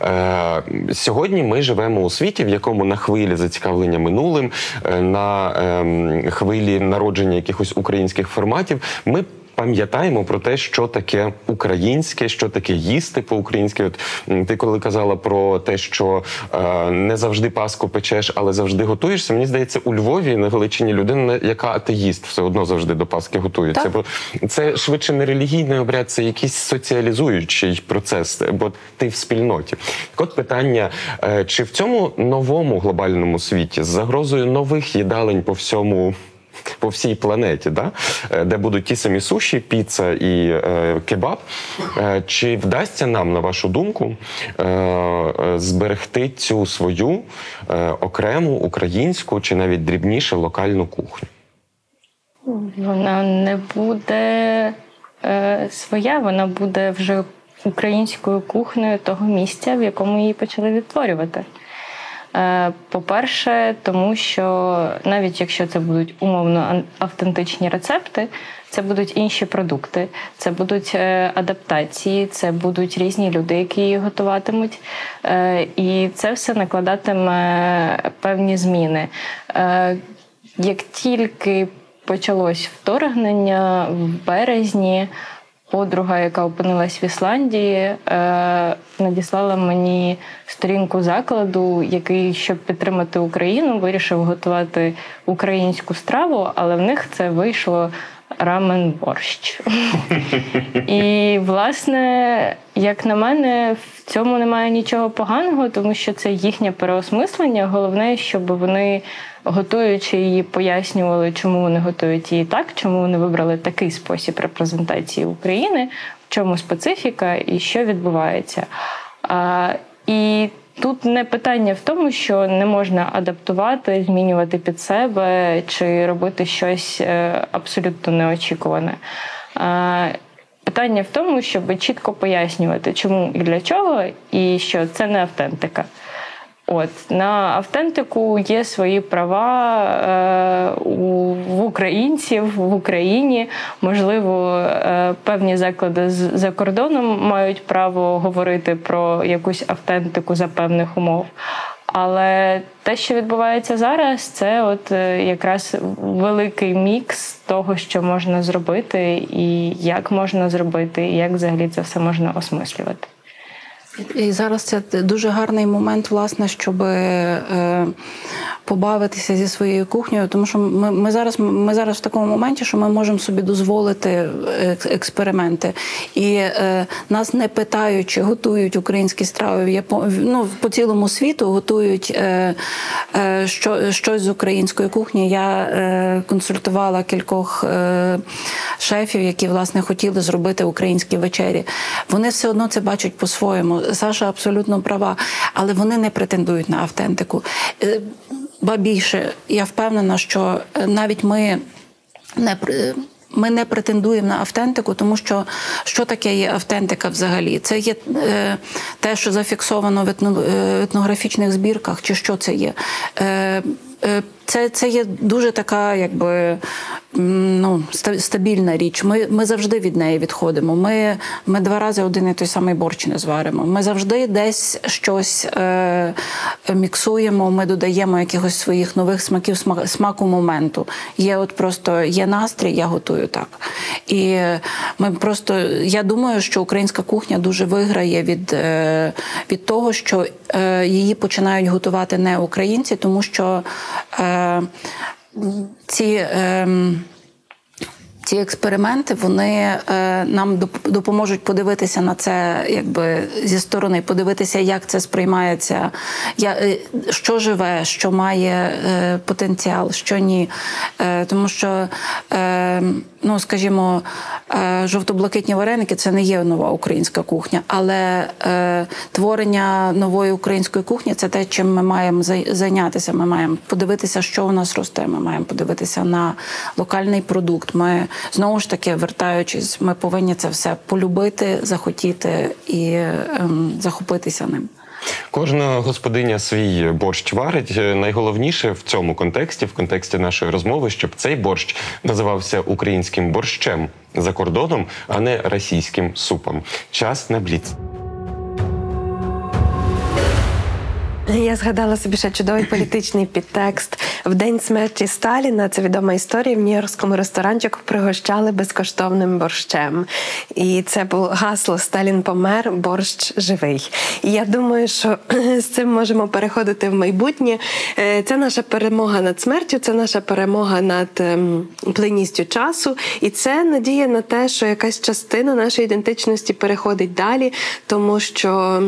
Е, сьогодні ми живемо у світі, в якому на хвилі зацікавлення минулим, е, на ем, хвилі народження якихось українських форматів. Ми пам'ятаємо про те, що таке українське, що таке їсти по-українськи. От ти коли казала про те, що е, не завжди паску печеш, але завжди готуєшся. Мені здається, у Львові на Галичині людина, яка атеїст, все одно завжди до паски готується. Так. Бо це швидше не релігійний обряд, це якийсь соціалізуючий процес, бо ти в спільноті. Так от питання: е, чи в цьому новому глобальному світі з загрозою нових їдалень по всьому по всій планеті, да? е, де будуть ті самі суші, піца і е, кебаб. Е, чи вдасться нам, на вашу думку, е, зберегти цю свою е, окрему українську чи навіть дрібніше локальну кухню? Вона не буде е, своя, вона буде вже українською кухнею того місця, в якому її почали відтворювати. Е, По-перше, тому що навіть якщо це будуть умовно автентичні рецепти, це будуть інші продукти, це будуть е, адаптації, це будуть різні люди, які її готуватимуть. Е, І це все накладатиме певні зміни. Як тільки почалось вторгнення в березні, подруга, яка опинилась в Ісландії, е, надіслала мені сторінку закладу, який, щоб підтримати Україну, вирішив готувати українську страву, але в них це вийшло рамен борщ. І, власне, як на мене, в цьому немає нічого поганого, тому що це їхнє переосмислення. Головне, щоб вони, готуючи її, пояснювали, чому вони готують її так, чому вони вибрали такий спосіб репрезентації України, в чому специфіка і що відбувається. А, і Тут не питання в тому, що не можна адаптувати, змінювати під себе чи робити щось е, абсолютно неочікуване. Питання в тому, щоб чітко пояснювати, чому і для чого, і що це не автентика. От на автентику є свої права е, у в українців в Україні. Можливо, е, певні заклади з за кордоном мають право говорити про якусь автентику за певних умов. Але те, що відбувається зараз, це от е, якраз великий мікс того, що можна зробити, і як можна зробити, і як взагалі це все можна осмислювати. І зараз це дуже гарний момент, власне, щоб е, побавитися зі своєю кухнею, тому що ми, ми зараз ми зараз в такому моменті, що ми можемо собі дозволити експерименти. І е, нас не питають, чи готують українські страви в Япо... ну, по цілому світу, готують е, е, що, щось з української кухні. Я е, консультувала кількох е, шефів, які власне хотіли зробити українські вечері. Вони все одно це бачать по-своєму. Саша абсолютно права, але вони не претендують на автентику. Е, Ба більше, я впевнена, що е, навіть ми не ми не претендуємо на автентику, тому що що таке є автентика взагалі? Це є е, те, що зафіксовано в етно, е, етнографічних збірках, чи що це є? Е, е, це, це є дуже така, якби ну, стабільна річ. Ми, ми завжди від неї відходимо. Ми, ми два рази один і той самий борщ не зваримо. Ми завжди десь щось е, міксуємо, ми додаємо якихось своїх нових смаків, смак, смаку моменту. Є от просто є настрій, я готую так. І ми просто я думаю, що українська кухня дуже виграє від, е, від того, що е, її починають готувати не українці, тому що е, ці. ем, ці експерименти вони е, нам допоможуть подивитися на це, якби зі сторони, подивитися, як це сприймається, е, що живе, що має е, потенціал, що ні. Е, тому що, е, ну скажімо, е, жовто-блакитні вареники це не є нова українська кухня, але е, творення нової української кухні це те, чим ми маємо зайнятися. Ми маємо подивитися, що у нас росте. Ми маємо подивитися на локальний продукт. Ми знову ж таки, вертаючись, ми повинні це все полюбити, захотіти і ем, захопитися ним. Кожна господиня свій борщ варить. Найголовніше в цьому контексті, в контексті нашої розмови, щоб цей борщ називався українським борщем за кордоном, а не російським супом. Час на бліц. Я згадала собі ще чудовий політичний підтекст. В день смерті Сталіна це відома історія. В нью-йоркському ресторанчику пригощали безкоштовним борщем. І це було гасло Сталін помер, борщ живий. І я думаю, що з цим можемо переходити в майбутнє. Е, Це наша перемога над смертю, це наша перемога над ем, плинністю часу, і це надія на те, що якась частина нашої ідентичності переходить далі, тому що.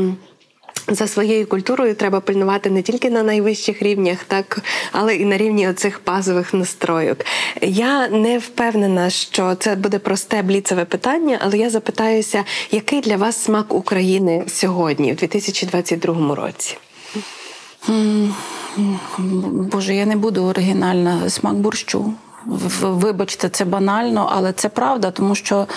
За своєю культурою треба пильнувати не тільки на найвищих рівнях, так але і на рівні оцих базових настройок. Я не впевнена, що це буде просте бліцеве питання, але я запитаюся, який для вас смак України сьогодні, в 2022 році? Боже, я не буду оригінальна смак борщу. Вибачте, це банально, але це правда, тому що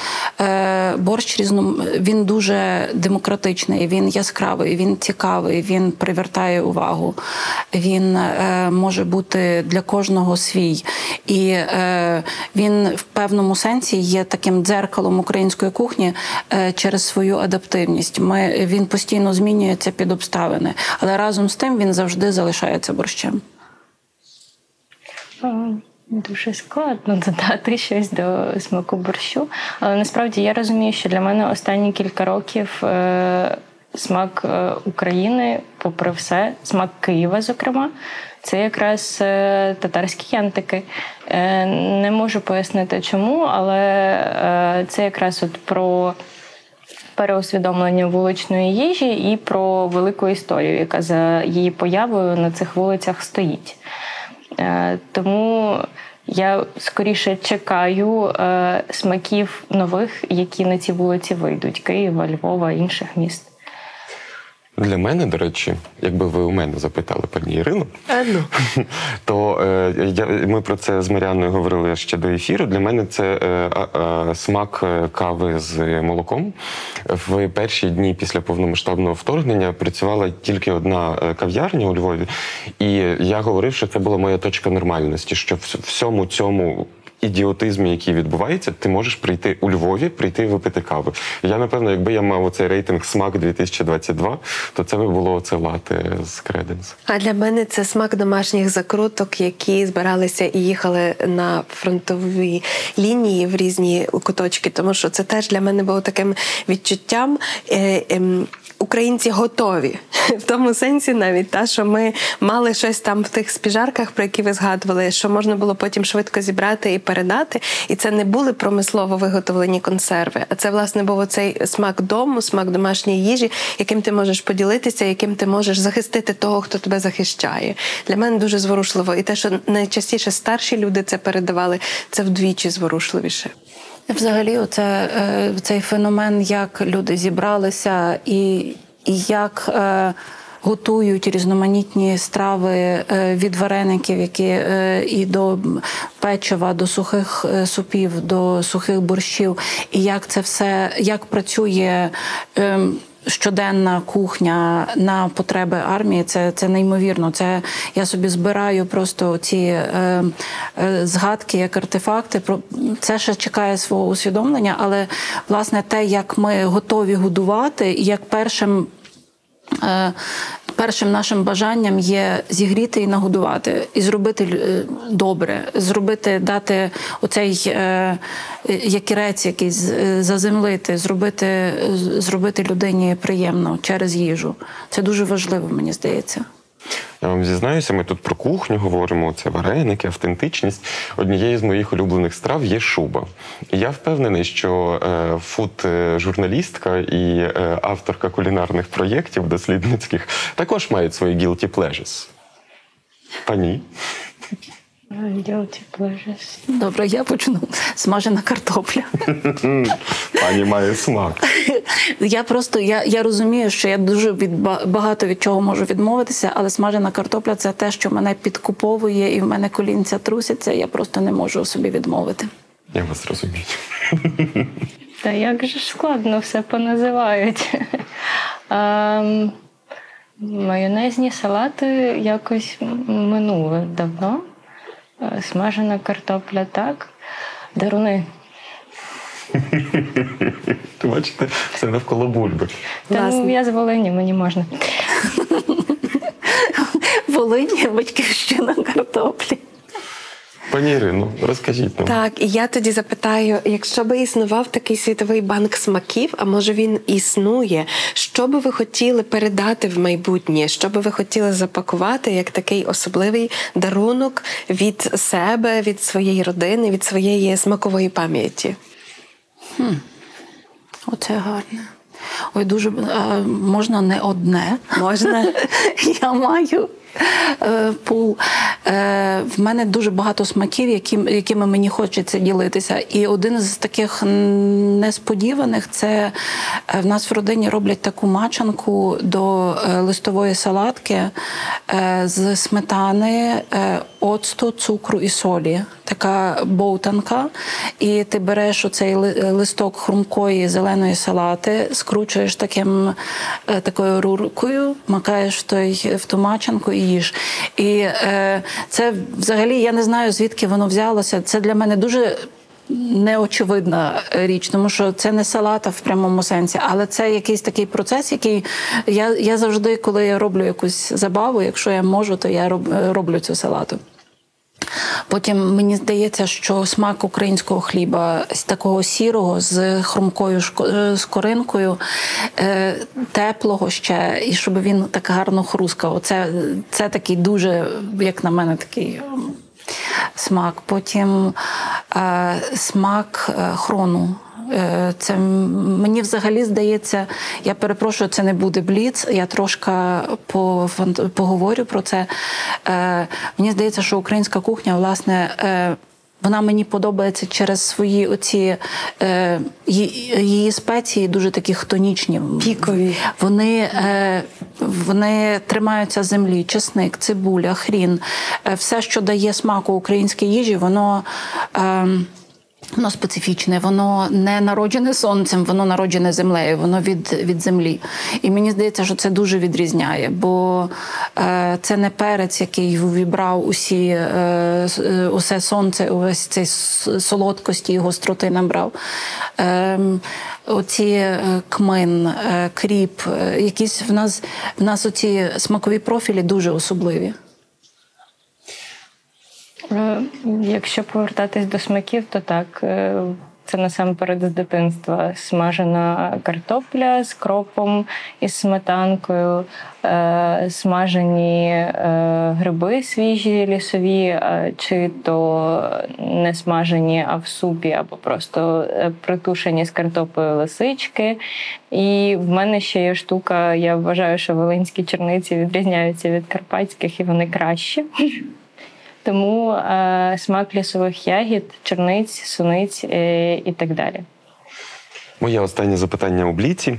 е, борщ різно він дуже демократичний, він яскравий, він цікавий, він привертає увагу. Він е, може бути для кожного свій. І е, він в певному сенсі є таким дзеркалом української кухні е, через свою адаптивність. Ми, він постійно змінюється під обставини, але разом з тим він завжди залишається борщем. Дуже складно додати щось до смаку борщу. Але насправді я розумію, що для мене останні кілька років е, смак е, України, попри все, смак Києва, зокрема, це якраз е, татарські янтики. Е, не можу пояснити чому, але е, це якраз от про переусвідомлення вуличної їжі і про велику історію, яка за її появою на цих вулицях стоїть. Е, Тому я скоріше чекаю е, смаків нових, які на ці вулиці вийдуть: Києва, Львова, інших міст. Для мене, до речі, якби ви у мене запитали пані Ірину, то е, я, ми про це з Маріаною говорили ще до ефіру. Для мене це е, а- а, смак е, кави з молоком. В перші дні після повномасштабного вторгнення працювала тільки одна е, кав'ярня у Львові, і я говорив, що це була моя точка нормальності, що в всьому цьому. Ідіотизмі, який відбувається, ти можеш прийти у Львові, прийти випити кави. Я напевно, якби я мав оцей рейтинг смак 2022, то це би було це лате з креденс. А для мене це смак домашніх закруток, які збиралися і їхали на фронтові лінії в різні куточки, тому що це теж для мене було таким відчуттям. Е, ем, Українці готові в тому сенсі, навіть та що ми мали щось там в тих спіжарках, про які ви згадували, що можна було потім швидко зібрати і передати. І це не були промислово виготовлені консерви, а це власне був цей смак дому, смак домашньої їжі, яким ти можеш поділитися, яким ти можеш захистити того, хто тебе захищає. Для мене дуже зворушливо. І те, що найчастіше старші люди це передавали, це вдвічі зворушливіше. Взагалі, оце, е, цей феномен, як люди зібралися і, і як е, готують різноманітні страви е, від вареників, які е, і до печива, до сухих е, супів, до сухих борщів, і як це все як працює. Е, Щоденна кухня на потреби армії це це неймовірно. Це я собі збираю просто ці згадки як артефакти. Про це ще чекає свого усвідомлення, але власне те, як ми готові годувати, як першим. Е, Першим нашим бажанням є зігріти і нагодувати, і зробити е, добре, зробити, дати оцей е, якірець якийсь е, заземлити, зробити, зробити людині приємно через їжу. Це дуже важливо, мені здається. Я вам зізнаюся, ми тут про кухню говоримо, це вареники, автентичність. Однією з моїх улюблених страв є шуба. І я впевнений, що е, фуд-журналістка і е, авторка кулінарних проєктів дослідницьких також мають свої guilty pleasures. Пані. Добре, я почну. Смажена картопля. Пані має смак. Я просто я, я розумію, що я дуже від ба- багато від чого можу відмовитися, але смажена картопля це те, що мене підкуповує, і в мене колінця трусяться. Я просто не можу собі відмовити. Я вас розумію. Та як же ж складно все поназивають. Ем, Майонезні салати якось минули давно. Е, Смажена картопля так. Даруни. Бачите, це навколо бульби. Та ну, я з Волині, мені можна. Волині батьківщина картоплі. Пані Ірино, розкажіть нам. Так, і я тоді запитаю: якщо би існував такий світовий банк смаків, а може він існує, що би ви хотіли передати в майбутнє? Що би ви хотіли запакувати як такий особливий дарунок від себе, від своєї родини, від своєї смакової пам'яті? Оце гарне. Ой, дуже а, можна не одне. Можна. Я маю е, пул. Е, в мене дуже багато смаків, якими мені хочеться ділитися. І один з таких несподіваних це е, в нас в родині роблять таку мачанку до е, листової салатки е, з сметани, е, оцту, цукру і солі. Така боутанка, і ти береш оцей листок хрумкої зеленої салати, скручуєш таким е, такою руркою, макаєш в той в ту мачанку і їш. І е, це взагалі я не знаю звідки воно взялося. Це для мене дуже. Неочевидна річ, тому що це не салата в прямому сенсі, але це якийсь такий процес, який я, я завжди, коли я роблю якусь забаву, якщо я можу, то я роб, роблю цю салату. Потім мені здається, що смак українського хліба з такого сірого, з хрумкою е, скоринкою, е, теплого ще, і щоб він так гарно хрускав. Це, це такий дуже, як на мене, такий смак. Потім е, смак е, хрону. Е, Це мені взагалі здається, я перепрошую, це не буде бліц. Я трошки поговорю про це. Е, Мені здається, що українська кухня, власне, е, вона мені подобається через свої оці е, її, спеції дуже такі хтонічні. Пікові. Вони, е, вони тримаються землі, чесник, цибуля, хрін. Все, що дає смаку українській їжі, воно. Е, Воно специфічне, воно не народжене сонцем, воно народжене землею, воно від, від землі. І мені здається, що це дуже відрізняє, бо е, це не перець, який вібрав усі, е, е, усе сонце, увесь цей солодкості і гостроти набрав. Е, оці кмин, е, кріп, е, якісь в нас, в нас оці смакові профілі дуже особливі. Е, Якщо повертатись до смаків, то так. е, Це насамперед з дитинства. Смажена картопля з кропом і сметанкою, е, смажені е, гриби свіжі лісові, е, чи то не смажені, а в супі, або просто е, притушені з картоплею лисички. І в мене ще є штука. Я вважаю, що волинські черниці відрізняються від карпатських і вони кращі. Тому е, смак лісових ягід, черниць, суниць е, і так далі. Моє останнє запитання у бліці.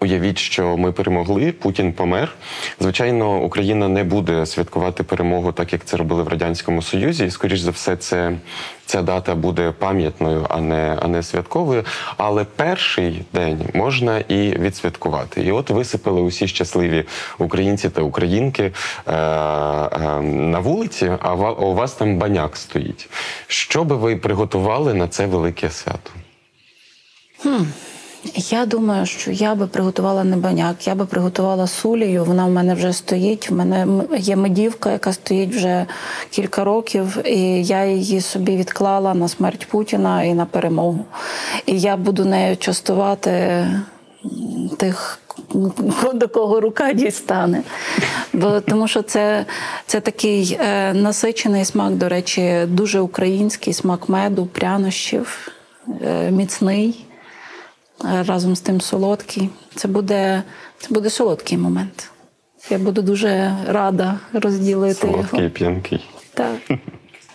Уявіть, що ми перемогли, Путін помер. Звичайно, Україна не буде святкувати перемогу, так як це робили в радянському Союзі. І скоріш за все, це ця дата буде пам'ятною, а не а не святковою. Але перший день можна і відсвяткувати. І от висипали усі щасливі українці та українки е, е, на вулиці. А у вас там баняк стоїть. Що би ви приготували на це велике свято? Я думаю, що я би приготувала не баняк, я би приготувала сулію. Вона в мене вже стоїть. В мене є медівка, яка стоїть вже кілька років, і я її собі відклала на смерть Путіна і на перемогу. І я буду нею частувати тих, до кого рука дістане. Бо тому що це, це такий е, насичений смак, до речі, дуже український смак меду, прянощів, е, міцний разом з тим солодкий. Це буде, це буде солодкий момент. Я буду дуже рада розділити Солодкий, його. п'янкий. Так.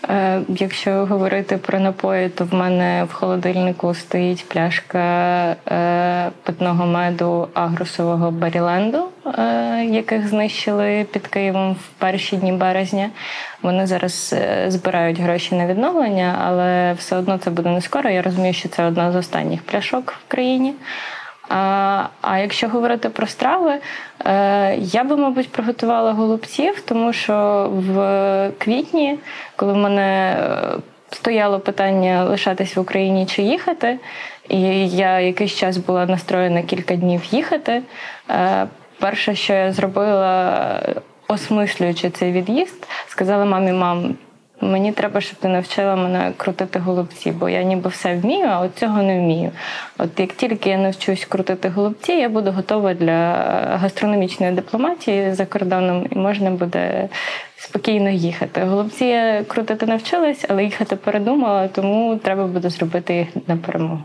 Е, якщо говорити про напої, то в мене в холодильнику стоїть пляшка е, питного меду агрусового Баріленду, е, яких знищили під Києвом в перші дні березня. Вони зараз збирають гроші на відновлення, але все одно це буде не скоро. Я розумію, що це одна з останніх пляшок в країні. А, якщо говорити про страви, е, я би, мабуть, приготувала голубців, тому що в квітні, коли в мене е, стояло питання лишатись в Україні чи їхати, і я якийсь час була настроєна кілька днів їхати. Е, перше, що я зробила, осмислюючи цей від'їзд, сказала мамі, мам. Мені треба, щоб ти навчила мене крутити голубці, бо я ніби все вмію, а от цього не вмію. От як тільки я навчусь крутити голубці, я буду готова для гастрономічної дипломатії за кордоном, і можна буде спокійно їхати. Голубці я крутити навчилась, але їхати передумала, тому треба буде зробити їх на перемогу.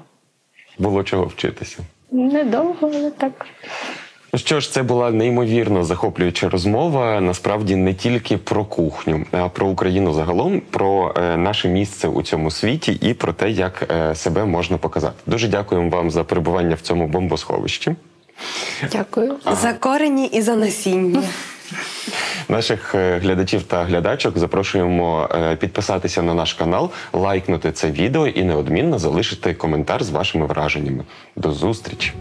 Було чого вчитися. Недовго, але так. Ну що ж, це була неймовірно захоплююча розмова. Насправді не тільки про кухню, а про Україну загалом, про е, наше місце у цьому світі і про те, як е, себе можна показати. Дуже дякуємо вам за перебування в цьому бомбосховищі. Дякую. За корені і за насіння. Наших е, глядачів та глядачок запрошуємо підписатися на наш канал, лайкнути це відео і неодмінно залишити коментар з вашими враженнями. До зустрічі!